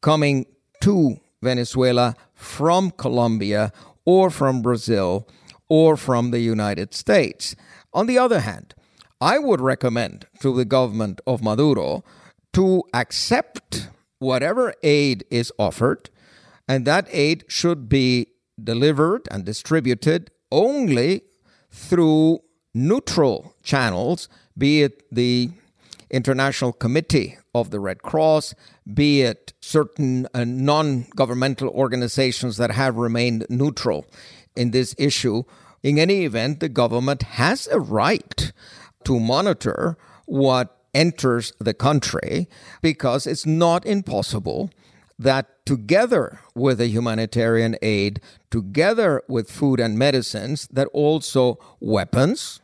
coming to Venezuela from Colombia or from Brazil or from the United States. On the other hand, I would recommend to the government of Maduro to accept whatever aid is offered, and that aid should be delivered and distributed only through neutral channels, be it the International Committee of the Red Cross, be it certain uh, non governmental organizations that have remained neutral in this issue. In any event, the government has a right to monitor what enters the country because it's not impossible that together with the humanitarian aid, together with food and medicines, that also weapons,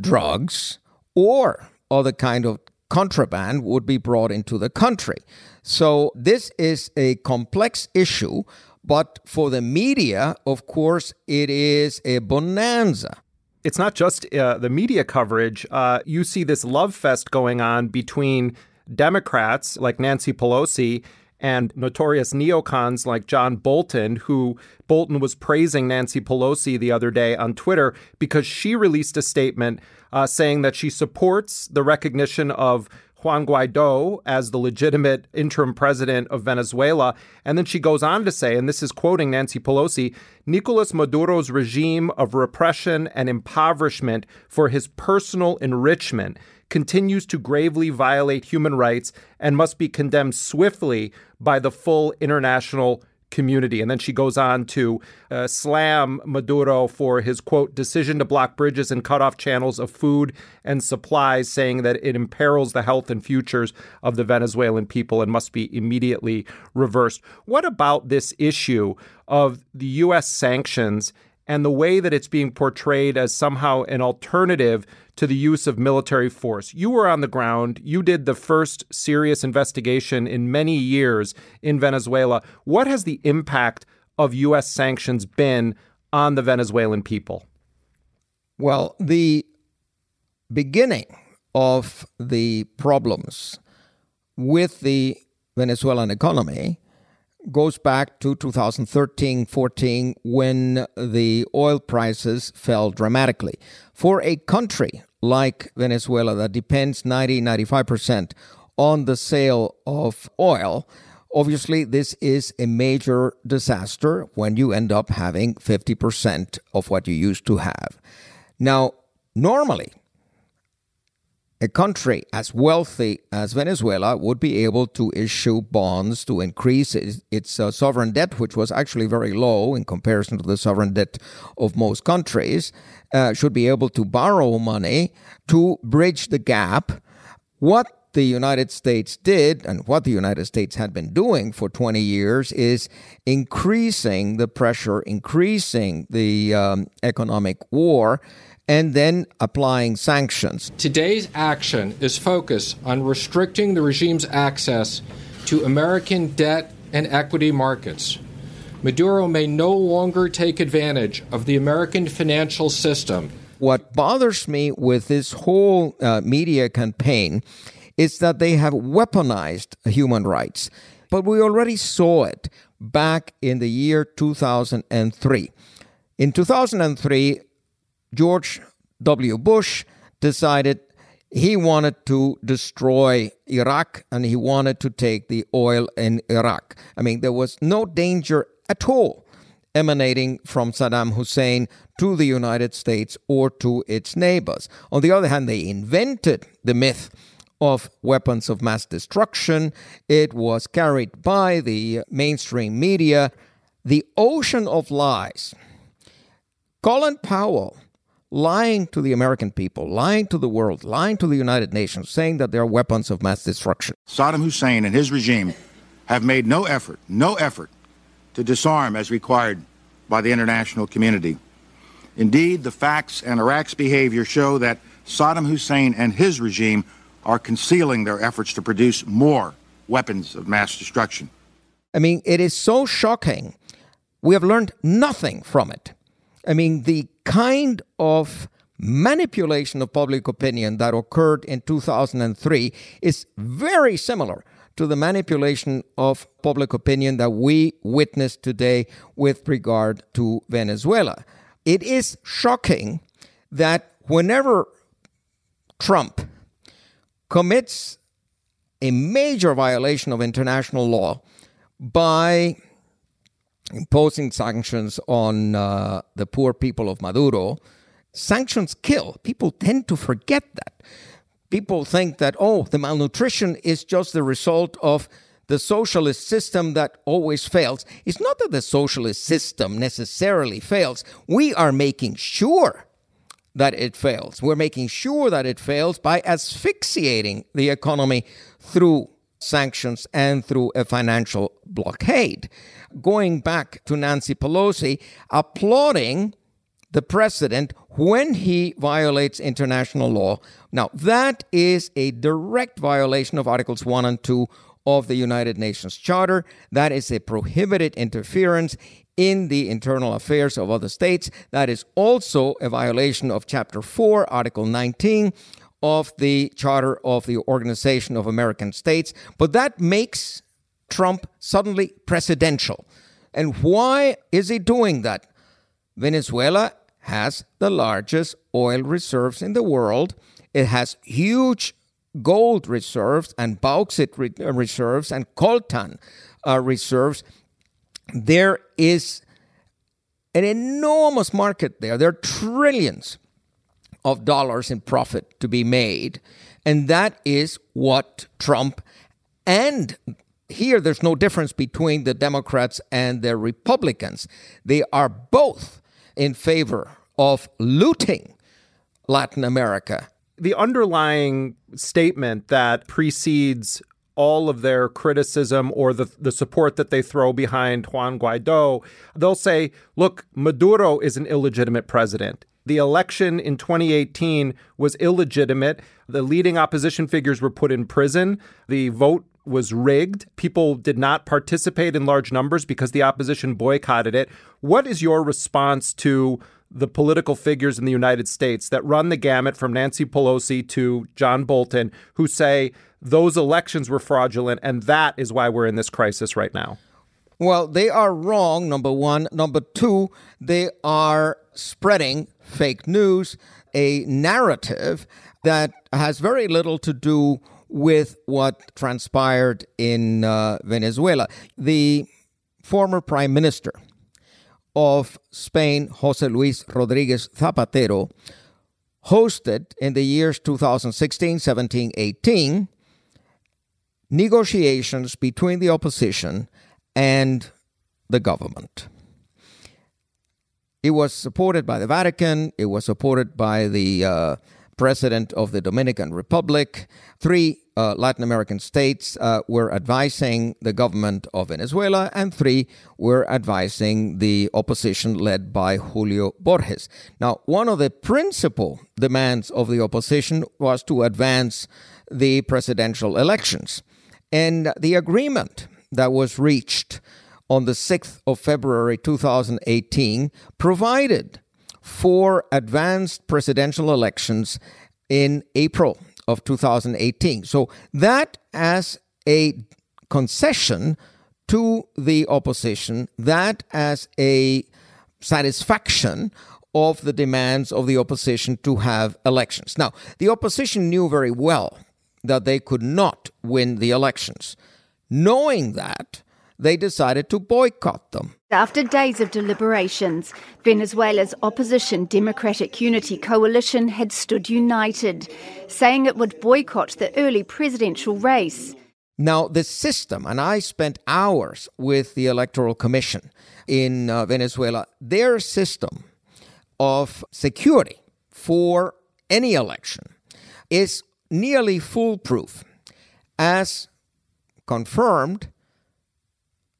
drugs, or other kind of contraband would be brought into the country. So this is a complex issue, but for the media, of course, it is a bonanza. It's not just uh, the media coverage. Uh, you see this love fest going on between Democrats like Nancy Pelosi and notorious neocons like John Bolton, who Bolton was praising Nancy Pelosi the other day on Twitter because she released a statement uh, saying that she supports the recognition of Juan Guaido as the legitimate interim president of Venezuela. And then she goes on to say, and this is quoting Nancy Pelosi Nicolas Maduro's regime of repression and impoverishment for his personal enrichment continues to gravely violate human rights and must be condemned swiftly by the full international community. And then she goes on to uh, slam Maduro for his quote decision to block bridges and cut off channels of food and supplies, saying that it imperils the health and futures of the Venezuelan people and must be immediately reversed. What about this issue of the U.S. sanctions and the way that it's being portrayed as somehow an alternative to the use of military force. You were on the ground. You did the first serious investigation in many years in Venezuela. What has the impact of U.S. sanctions been on the Venezuelan people? Well, the beginning of the problems with the Venezuelan economy goes back to 2013 14 when the oil prices fell dramatically. For a country like Venezuela that depends 90 95% on the sale of oil, obviously this is a major disaster when you end up having 50% of what you used to have. Now, normally, a country as wealthy as Venezuela would be able to issue bonds to increase its, uh, sovereign debt, which was actually very low in comparison to the sovereign debt of most countries, uh, should be able to borrow money to bridge the gap. What the United States did, and what the United States had been doing for 20 years, is increasing the pressure, increasing the um, economic war and then applying sanctions. Today's action is focused on restricting the regime's access to American debt and equity markets. Maduro may no longer take advantage of the American financial system. What bothers me with this whole uh, media campaign is that they have weaponized human rights. But we already saw it back in the year 2003. In 2003, George W. Bush decided he wanted to destroy Iraq and he wanted to take the oil in Iraq. I mean, there was no danger at all emanating from Saddam Hussein to the United States or to its neighbors. On the other hand, they invented the myth of weapons of mass destruction. It was carried by the mainstream media. The ocean of lies. Colin Powell lying to the American people, lying to the world, lying to the United Nations, saying that they are weapons of mass destruction. Saddam Hussein and his regime have made no effort, no effort to disarm as required by the international community. Indeed, the facts and Iraq's behavior show that Saddam Hussein and his regime are concealing their efforts to produce more weapons of mass destruction. I mean, it is so shocking. We have learned nothing from it. I mean, the kind of manipulation of public opinion that occurred in 2003 is very similar to the manipulation of public opinion that we witness today with regard to Venezuela. It is shocking that whenever Trump commits a major violation of international law by imposing sanctions on uh, the poor people of Maduro, sanctions kill. People tend to forget that. People think that, oh, the malnutrition is just the result of the socialist system that always fails. It's not that the socialist system necessarily fails. We are making sure that it fails. We're making sure that it fails by asphyxiating the economy through sanctions and through a financial blockade. Going back to Nancy Pelosi, applauding the president when he violates international law. Now, that is a direct violation of Articles 1 and 2 of the United Nations Charter. That is a prohibited interference in the internal affairs of other states. That is also a violation of Chapter 4, Article 19 of the Charter of the Organization of American States. But that makes Trump suddenly presidential. And why is he doing that? Venezuela has the largest oil reserves in the world. It has huge gold reserves and bauxite re- uh, reserves and coltan uh, reserves. There is an enormous market there. There are trillions of dollars in profit to be made. And that is what Trump and here there's no difference between the Democrats and the Republicans. They are both in favor of looting Latin America. The underlying statement that precedes all of their criticism or the, the support that they throw behind Juan Guaido, they'll say, look, Maduro is an illegitimate president. The election in 2018 was illegitimate. The leading opposition figures were put in prison. The vote was rigged. People did not participate in large numbers because the opposition boycotted it. What is your response to the political figures in the United States that run the gamut from Nancy Pelosi to John Bolton who say those elections were fraudulent and that is why we're in this crisis right now? Well, they are wrong, number one. Number two, they are spreading fake news, a narrative that has very little to do with what transpired in uh, Venezuela. The former prime minister of Spain, Jose Luis Rodriguez Zapatero, hosted in the years 2016, 17, 18 negotiations between the opposition and the government. It was supported by the Vatican, it was supported by the uh, president of the Dominican Republic. Three uh, Latin American states uh, were advising the government of Venezuela, and three were advising the opposition led by Julio Borges. Now, one of the principal demands of the opposition was to advance the presidential elections. And the agreement that was reached on the 6th of February 2018 provided for advanced presidential elections in April of 2018. So that as a concession to the opposition, that as a satisfaction of the demands of the opposition to have elections. Now, the opposition knew very well that they could not win the elections. Knowing that, they decided to boycott them. After days of deliberations, Venezuela's opposition Democratic Unity Coalition had stood united, saying it would boycott the early presidential race. Now, the system, and I spent hours with the Electoral Commission in uh, Venezuela, their system of security for any election is nearly foolproof, as confirmed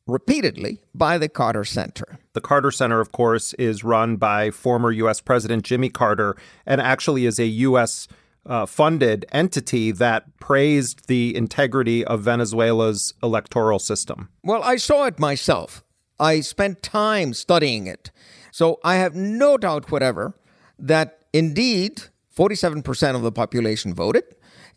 repeatedly by the Carter Center. The Carter Center, of course, is run by former U.S. President Jimmy Carter and actually is a U.S. Uh, funded entity that praised the integrity of Venezuela's electoral system. Well, I saw it myself. I spent time studying it. So I have no doubt whatever that indeed 47% of the population voted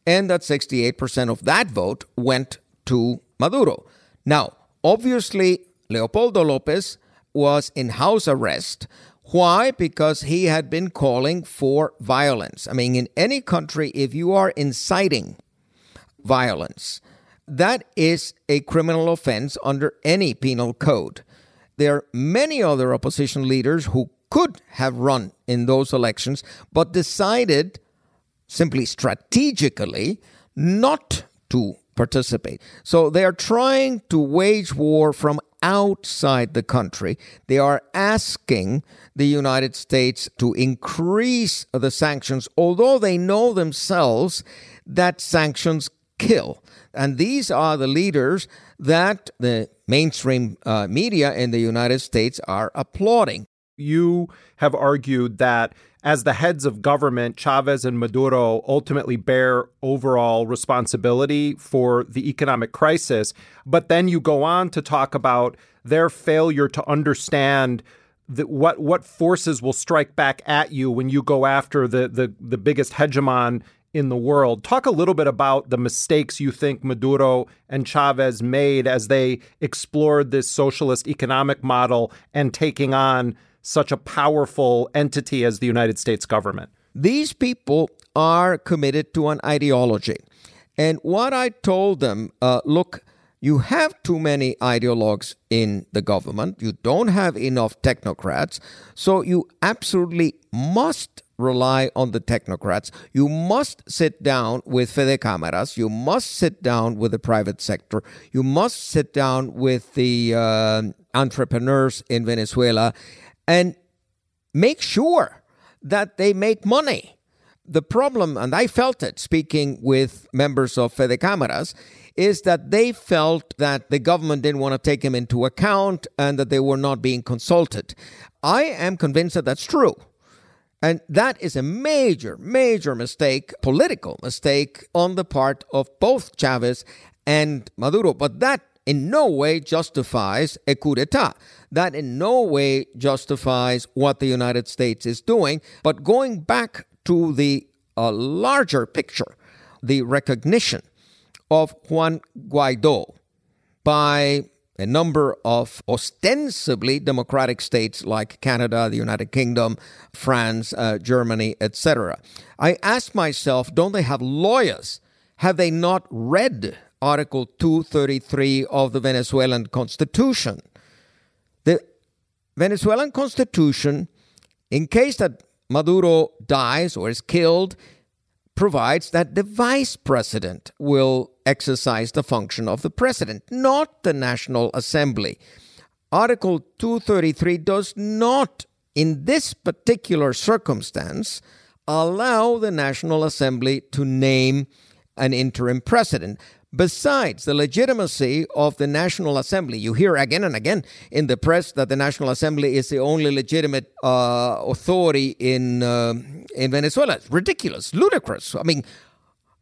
and that 68% of that vote went to Maduro. Now, Obviously, Leopoldo Lopez was in house arrest. Why? Because he had been calling for violence. I mean, in any country, if you are inciting violence, that is a criminal offense under any penal code. there are many other opposition leaders who could have run in those elections, but decided simply strategically not to participate. So they are trying to wage war from outside the country. They are asking the United States to increase the sanctions, although they know themselves that sanctions kill. And these are the leaders that the mainstream uh, media in the United States are applauding. You have argued that as the heads of government, Chavez and Maduro ultimately bear overall responsibility for the economic crisis. But then you go on to talk about their failure to understand the, what what forces will strike back at you when you go after the, the the biggest hegemon in the world. Talk a little bit about the mistakes you think Maduro and Chavez made as they explored this socialist economic model and taking on such a powerful entity as the United States government? These people are committed to an ideology. And what I told them uh, look, you have too many ideologues in the government, you don't have enough technocrats, so you absolutely must rely on the technocrats. You must sit down with Fedecámaras. You must sit down with the private sector. You must sit down with the uh, entrepreneurs in Venezuela and make sure that they make money. The problem, and I felt it speaking with members of Fedecámaras, is that they felt that the government didn't want to take them into account and that they were not being consulted. I am convinced that that's true. And that is a major, major mistake, political mistake on the part of both Chavez and Maduro. But that in no way justifies a coup d'etat. That in no way justifies what the United States is doing. But going back to the uh, larger picture, the recognition of Juan Guaido by a number of ostensibly democratic states like Canada, the United Kingdom, France, uh, Germany, etc. I ask myself, don't they have lawyers? Have they not read Article 233 of the Venezuelan Constitution. The Venezuelan Constitution, in case that Maduro dies or is killed, provides that the vice president will exercise the function of the president, not the National Assembly. Article 233 does not, in this particular circumstance, allow the National Assembly to name an interim president. Besides the legitimacy of the National Assembly, you hear again and again in the press that the National Assembly is the only legitimate uh, authority in uh, in Venezuela. It's ridiculous, ludicrous. I mean,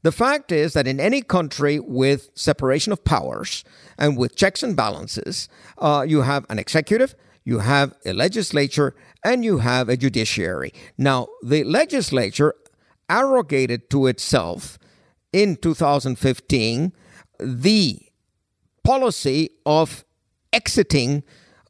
the fact is that in any country with separation of powers and with checks and balances, uh, you have an executive, you have a legislature, and you have a judiciary. Now, the legislature arrogated to itself in 2015 the policy of exiting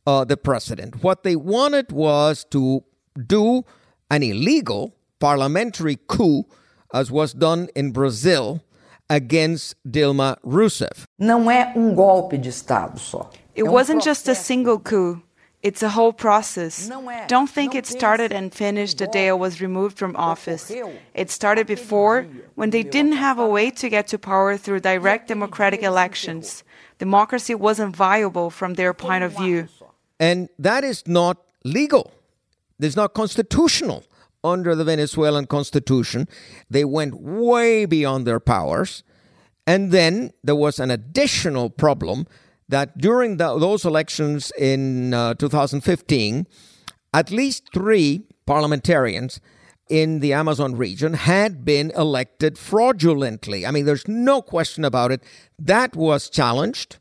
uh, the president. What they wanted was to do an illegal parliamentary coup, as was done in Brazil against Dilma Rousseff. Não é um golpe de Estado só. It wasn't just a single coup. It's a whole process. Don't think it started and finished the day I was removed from office. It started before, when they didn't have a way to get to power through direct democratic elections. Democracy wasn't viable from their point of view. And that is not legal. It's not constitutional under the Venezuelan constitution. They went way beyond their powers. And then there was an additional problem that during the, those elections in uh, 2015, at least three parliamentarians in the Amazon region had been elected fraudulently. I mean, there's no question about it. That was challenged.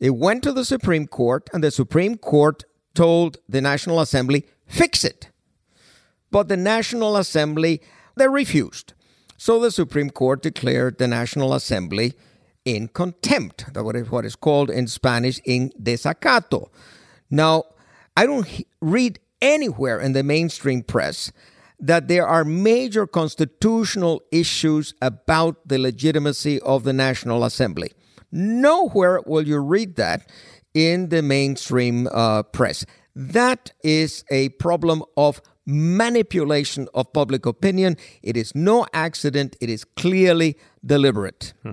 It went to the Supreme Court, and the Supreme Court told the National Assembly, fix it. But the National Assembly, they refused. So the Supreme Court declared the National Assembly in contempt, what is, what is called in Spanish in desacato. Now, I don't read anywhere in the mainstream press that there are major constitutional issues about the legitimacy of the National Assembly. Nowhere will you read that in the mainstream uh, press. That is a problem of manipulation of public opinion. It is no accident, it is clearly deliberate. Hmm.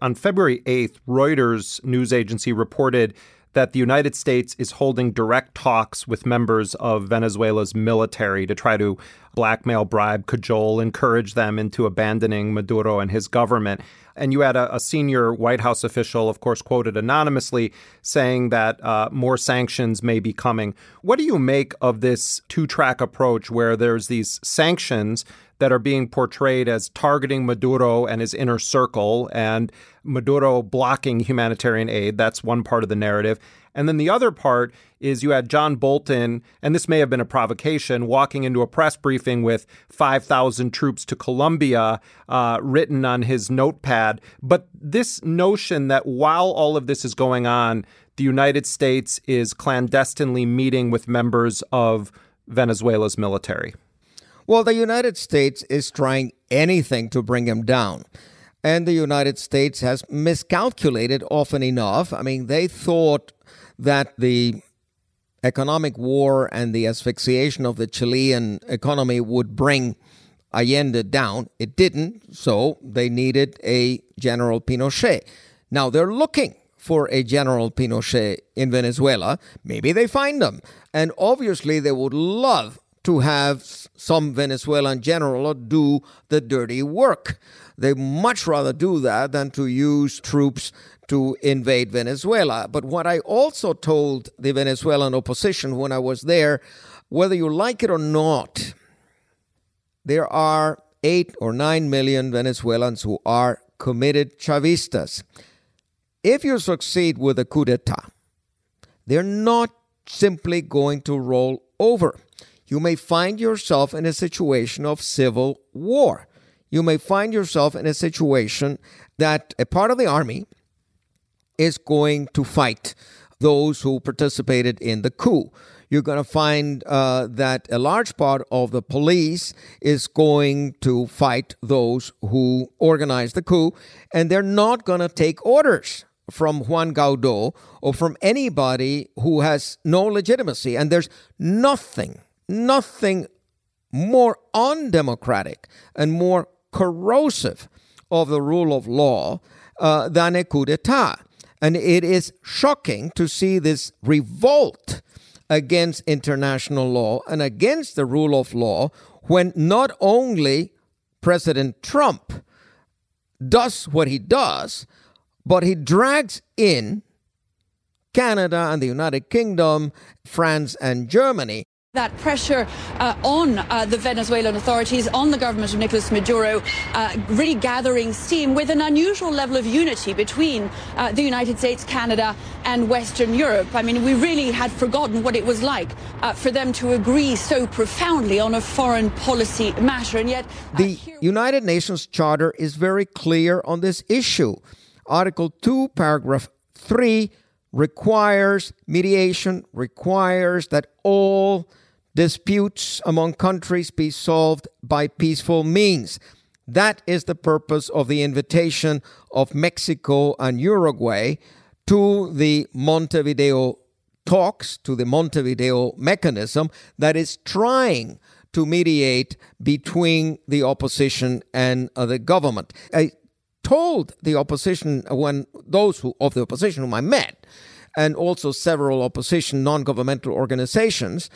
On February 8th, Reuters news agency reported that the United States is holding direct talks with members of Venezuela's military to try to blackmail, bribe, cajole, encourage them into abandoning Maduro and his government. And you had a, a senior White House official, of course, quoted anonymously, saying that uh, more sanctions may be coming. What do you make of this two track approach where there's these sanctions that are being portrayed as targeting Maduro and his inner circle and Maduro blocking humanitarian aid? That's one part of the narrative. And then the other part is you had John Bolton, and this may have been a provocation, walking into a press briefing with 5,000 troops to Colombia uh, written on his notepad. But this notion that while all of this is going on, the United States is clandestinely meeting with members of Venezuela's military. Well, the United States is trying anything to bring him down. And the United States has miscalculated often enough. I mean, they thought that the economic war and the asphyxiation of the Chilean economy would bring Allende down. It didn't, so they needed a General Pinochet. Now they're looking for a General Pinochet in Venezuela. Maybe they find them. And obviously, they would love to have some Venezuelan general do the dirty work. They much rather do that than to use troops to invade Venezuela. But what I also told the Venezuelan opposition when I was there, whether you like it or not, there are eight or nine million Venezuelans who are committed Chavistas. If you succeed with a coup d'etat, they're not simply going to roll over. You may find yourself in a situation of civil war. You may find yourself in a situation that a part of the army is going to fight those who participated in the coup. You're going to find uh, that a large part of the police is going to fight those who organized the coup, and they're not going to take orders from Juan Guaido or from anybody who has no legitimacy. And there's nothing, nothing more undemocratic and more corrosive of the rule of law uh, than a coup d'etat. And it is shocking to see this revolt against international law and against the rule of law when not only President Trump does what he does, but he drags in Canada and the United Kingdom, France and Germany that pressure uh, on uh, the Venezuelan authorities, on the government of Nicolas Maduro, uh, really gathering steam with an unusual level of unity between uh, the United States, Canada, and Western Europe. I mean, we really had forgotten what it was like uh, for them to agree so profoundly on a foreign policy matter. And yet, uh, the United Nations Charter is very clear on this issue. Article 2, paragraph 3 requires mediation, requires that all disputes among countries be solved by peaceful means. That is the purpose of the invitation of Mexico and Uruguay to the Montevideo talks, to the Montevideo mechanism that is trying to mediate between the opposition and uh, the government. I told the opposition when those who, of the opposition whom I met, and also several opposition non-governmental organizations,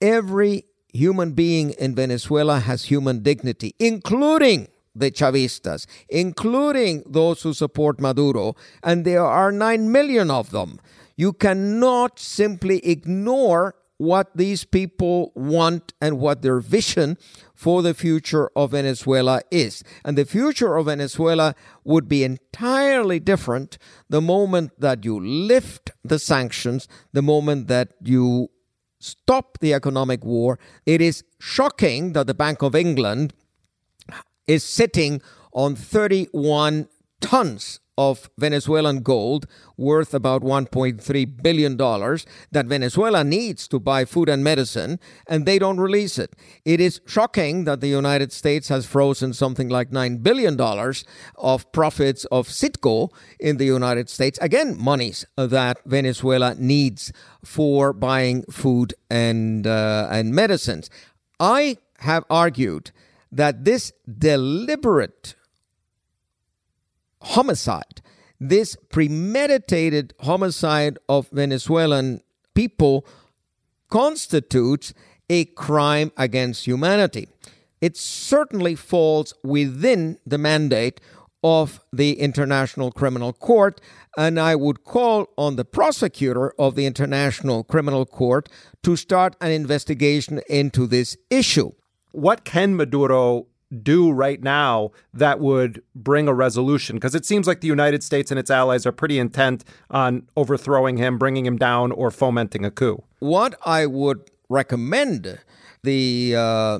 every human being in Venezuela has human dignity, including the Chavistas, including those who support Maduro, and there are 9 million of them. You cannot simply ignore what these people want and what their vision for the future of Venezuela is. And the future of Venezuela would be entirely different the moment that you lift the sanctions, the moment that you stop the economic war. It is shocking that the Bank of England is sitting on 31 tons of Venezuelan gold worth about $1.3 billion that Venezuela needs to buy food and medicine, and they don't release it. It is shocking that the United States has frozen something like $9 billion of profits of Citgo in the United States. Again, monies that Venezuela needs for buying food and, uh, and medicines. I have argued that this deliberate homicide, this premeditated homicide of Venezuelan people constitutes a crime against humanity. It certainly falls within the mandate of the International Criminal Court, and I would call on the prosecutor of the International Criminal Court to start an investigation into this issue. What can Maduro do right now that would bring a resolution? Because it seems like the United States and its allies are pretty intent on overthrowing him, bringing him down, or fomenting a coup. What I would recommend the uh,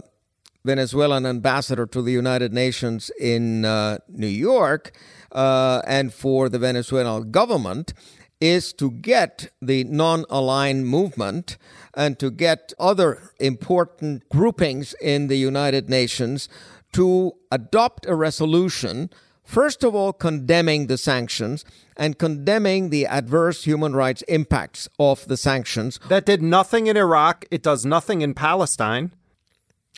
Venezuelan ambassador to the United Nations in uh, New York uh, and for the Venezuelan government is to get the non aligned movement and to get other important groupings in the United Nations to adopt a resolution, first of all, condemning the sanctions and condemning the adverse human rights impacts of the sanctions. That did nothing in Iraq, it does nothing in Palestine.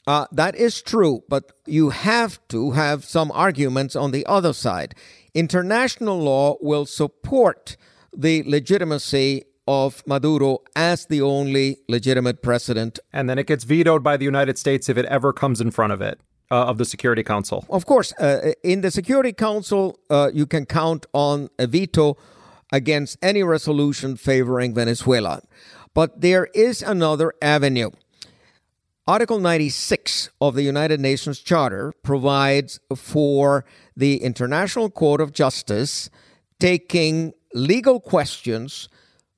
Uh, that is true, but you have to have some arguments on the other side. International law will support the legitimacy of Maduro as the only legitimate president. And then it gets vetoed by the United States if it ever comes in front of it uh, of the Security Council? Of course. Uh, in the Security Council, uh, you can count on a veto against any resolution favoring Venezuela. But there is another avenue. Article 96 of the United Nations Charter provides for the International Court of Justice taking legal questions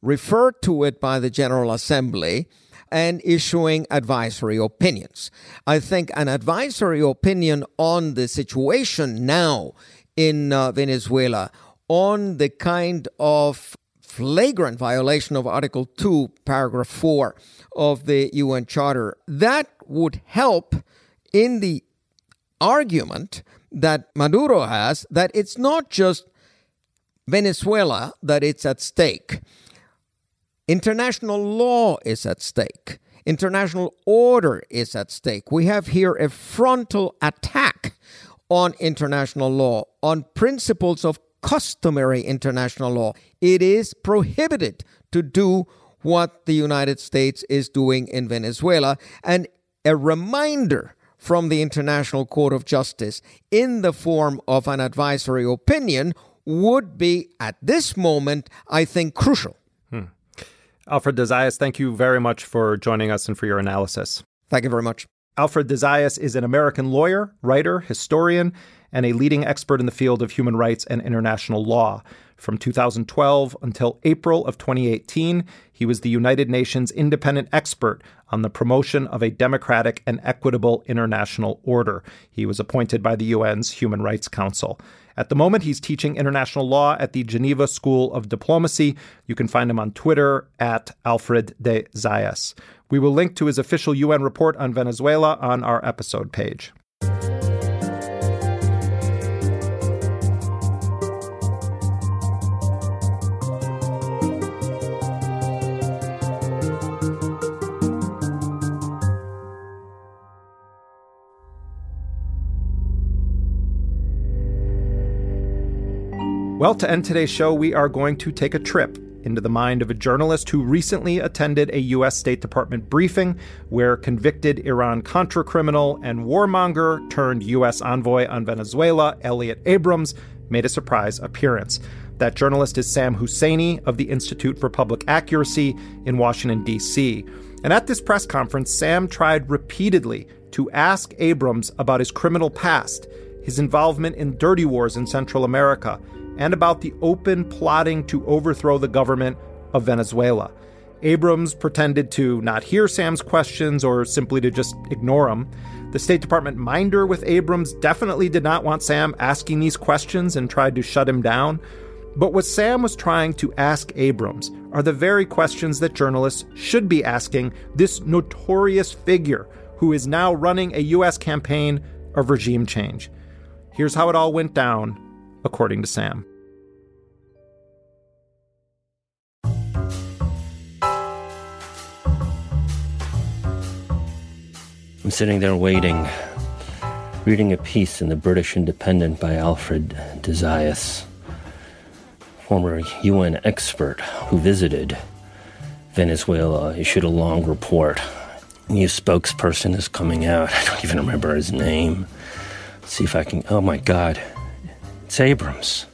referred to it by the General Assembly and issuing advisory opinions. I think an advisory opinion on the situation now in uh, Venezuela, on the kind of flagrant violation of Article 2, Paragraph 4 of the UN Charter, that would help in the argument that Maduro has that it's not just Venezuela that it's at stake. International law is at stake. International order is at stake. We have here a frontal attack on international law, on principles of customary international law. It is prohibited to do what the United States is doing in Venezuela. And a reminder from the International Court of Justice in the form of an advisory opinion would be, at this moment, I think, crucial. Alfred de Zayas, thank you very much for joining us and for your analysis. Thank you very much. Alfred de Zayas is an American lawyer, writer, historian, and a leading expert in the field of human rights and international law. From 2012 until April of 2018, he was the United Nations independent expert on the promotion of a democratic and equitable international order. He was appointed by the UN's Human Rights Council. At the moment, he's teaching international law at the Geneva School of Diplomacy. You can find him on Twitter at Alfred de Zayas. We will link to his official UN report on Venezuela on our episode page. Well, to end today's show, we are going to take a trip into the mind of a journalist who recently attended a U.S. State Department briefing where convicted Iran Contra criminal and warmonger turned U.S. envoy on Venezuela, Elliott Abrams, made a surprise appearance. That journalist is Sam Husseini of the Institute for Public Accuracy in Washington, D.C. And at this press conference, Sam tried repeatedly to ask Abrams about his criminal past, his involvement in dirty wars in Central America, and about the open plotting to overthrow the government of Venezuela. Abrams pretended to not hear Sam's questions or simply to just ignore them. The State Department minder with Abrams definitely did not want Sam asking these questions and tried to shut him down. But what Sam was trying to ask Abrams are the very questions that journalists should be asking this notorious figure who is now running a U.S. campaign of regime change. Here's how it all went down, according to Sam. I'm sitting there waiting, reading a piece in the British Independent by Alfred de Zayas, former UN expert who visited Venezuela, issued a long report. New spokesperson is coming out. I don't even remember his name. Let's see if I can. Oh my God. It's Abrams.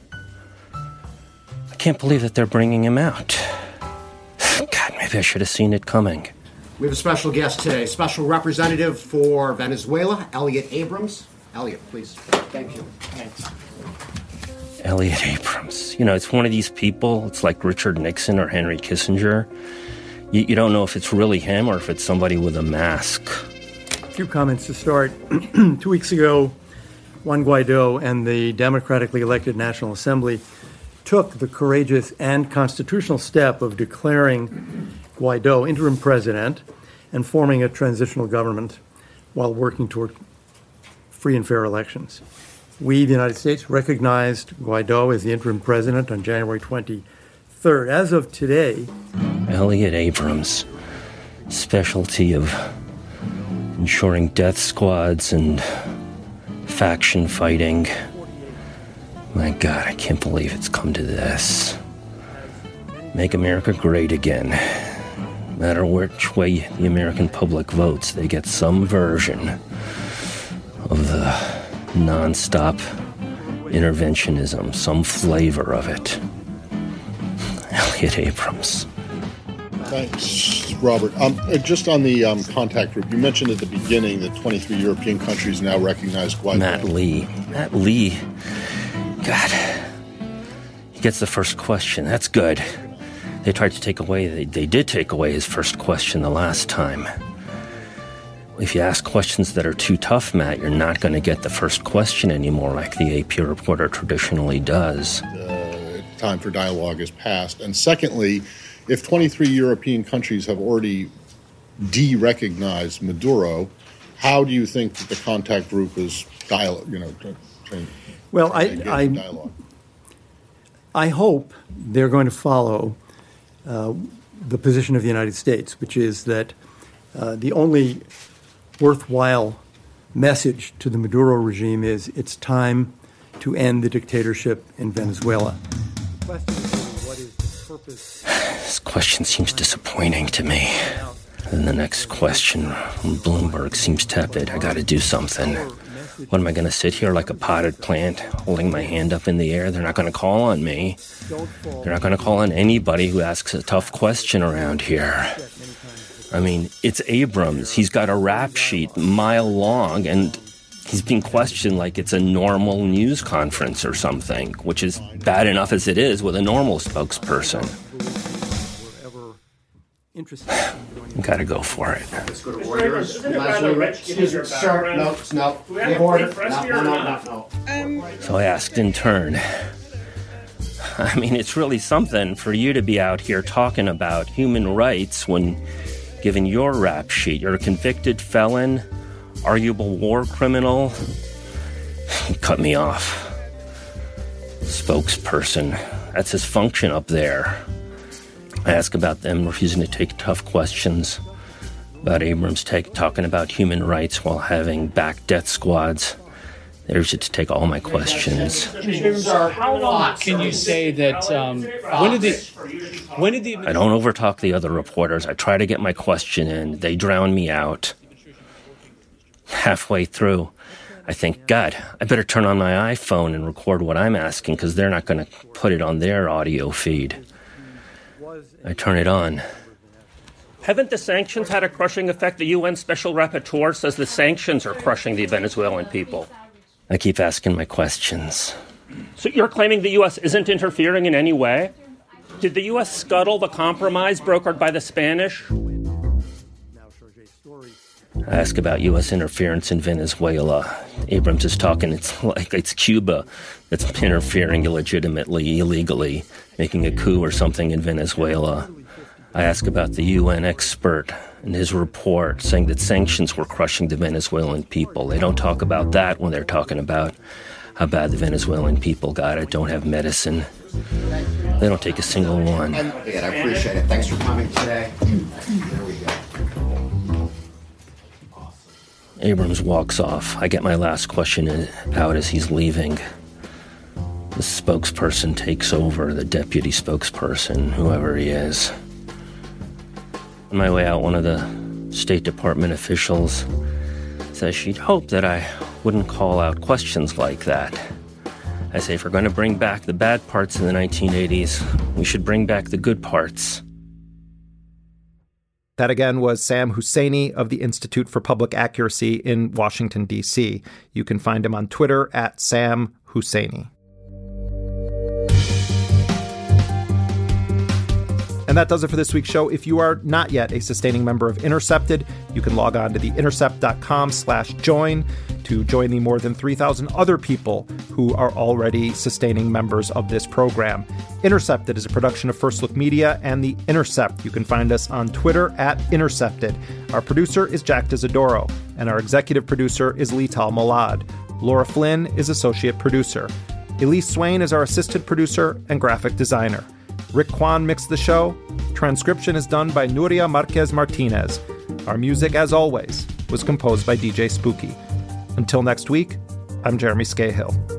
I can't believe that they're bringing him out. God, maybe I should have seen it coming. We have a special guest today, special representative for Venezuela, Elliott Abrams. Elliott, please. Thank you. Thanks. Elliott Abrams. You know, it's one of these people, it's like Richard Nixon or Henry Kissinger. You, you don't know if it's really him or if it's somebody with a mask. A few comments to start. Two weeks ago, Juan Guaido and the democratically elected National Assembly took the courageous and constitutional step of declaring Guaido interim president and forming a transitional government while working toward free and fair elections. We, the United States, recognized Guaido as the interim president on January 23rd. As of today, Elliott Abrams, specialty of ensuring death squads and faction fighting. My God, I can't believe it's come to this. Make America great again matter which way the American public votes, they get some version of the nonstop interventionism, some flavor of it. Elliott Abrams. Thanks, Robert. Um, uh, just on the um, contact group, you mentioned at the beginning that 23 European countries now recognize Guaido. Matt Lee. Matt Lee. God. He gets the first question. That's good. They tried to take away, they, they did take away his first question the last time. If you ask questions that are too tough, Matt, you're not going to get the first question anymore like the AP reporter traditionally does. Uh, time for dialogue is passed. And secondly, if 23 European countries have already de recognized Maduro, how do you think that the contact group is dialogue, you know, well, I, I, I hope they're going to follow uh, the position of the United States, which is that uh, the only worthwhile message to the Maduro regime is it's time to end the dictatorship in Venezuela. This question seems disappointing to me. And the next question Bloomberg seems tepid. I gotta do something. What am I gonna sit here like a potted plant, holding my hand up in the air? They're not gonna call on me. They're not gonna call on anybody who asks a tough question around here. I mean, it's Abrams. He's got a rap sheet mile long, and he's being questioned like it's a normal news conference or something, which is bad enough as it is with a normal spokesperson. Gotta go for it. Let's go to Reuters. Excuse me, sir. No, no. Order. No, no, no, no. So I asked in turn. I mean, it's really something for you to be out here talking about human rights when given your rap sheet. You're a convicted felon, arguable war criminal. He cut me off. Spokesperson. That's his function up there. I ask about them refusing to take tough questions, about Abrams take, talking about human rights while having back death squads. They refuse to take all my questions. Sir, how long can you say that? Um, when did the when did the I don't overtalk the other reporters. I try to get my question in. They drown me out. Halfway through, I think, God, I better turn on my iPhone and record what I'm asking because they're not going to put it on their audio feed. I turn it on. Haven't the sanctions had a crushing effect? The UN Special Rapporteur says the sanctions are crushing the Venezuelan people. I keep asking my questions. So you're claiming the U.S. isn't interfering in any way? Did the U.S. scuttle the compromise brokered by the Spanish? I ask about U.S. interference in Venezuela. Abrams is talking, it's like it's Cuba that's interfering illegitimately, illegally, making a coup or something in Venezuela. I ask about the UN expert and his report saying that sanctions were crushing the Venezuelan people. They don't talk about that when they're talking about how bad the Venezuelan people got it, don't have medicine. They don't take a single one. I appreciate it. Thanks for coming today. There we go. Abrams walks off. I get my last question out as he's leaving. The spokesperson takes over, the deputy spokesperson, whoever he is. On my way out, one of the State Department officials says she'd hope that I wouldn't call out questions like that. I say if we're going to bring back the bad parts in the 1980s, we should bring back the good parts. That again was Sam Husseini of the Institute for Public Accuracy in Washington, D.C. You can find him on Twitter at Sam Husseini. And that does it for this week's show. If you are not yet a sustaining member of Intercepted, you can log on to the intercept.com slash join to join the more than 3,000 other people who are already sustaining members of this program. Intercepted is a production of First Look Media and The Intercept. You can find us on Twitter at Intercepted. Our producer is Jack D'Isidoro, and our executive producer is Leital Molad. Laura Flynn is associate producer. Elise Swain is our assistant producer and graphic designer. Rick Kwan mixed the show. Transcription is done by Nuria Marquez Martinez. Our music, as always, was composed by DJ Spooky. Until next week, I'm Jeremy Scahill.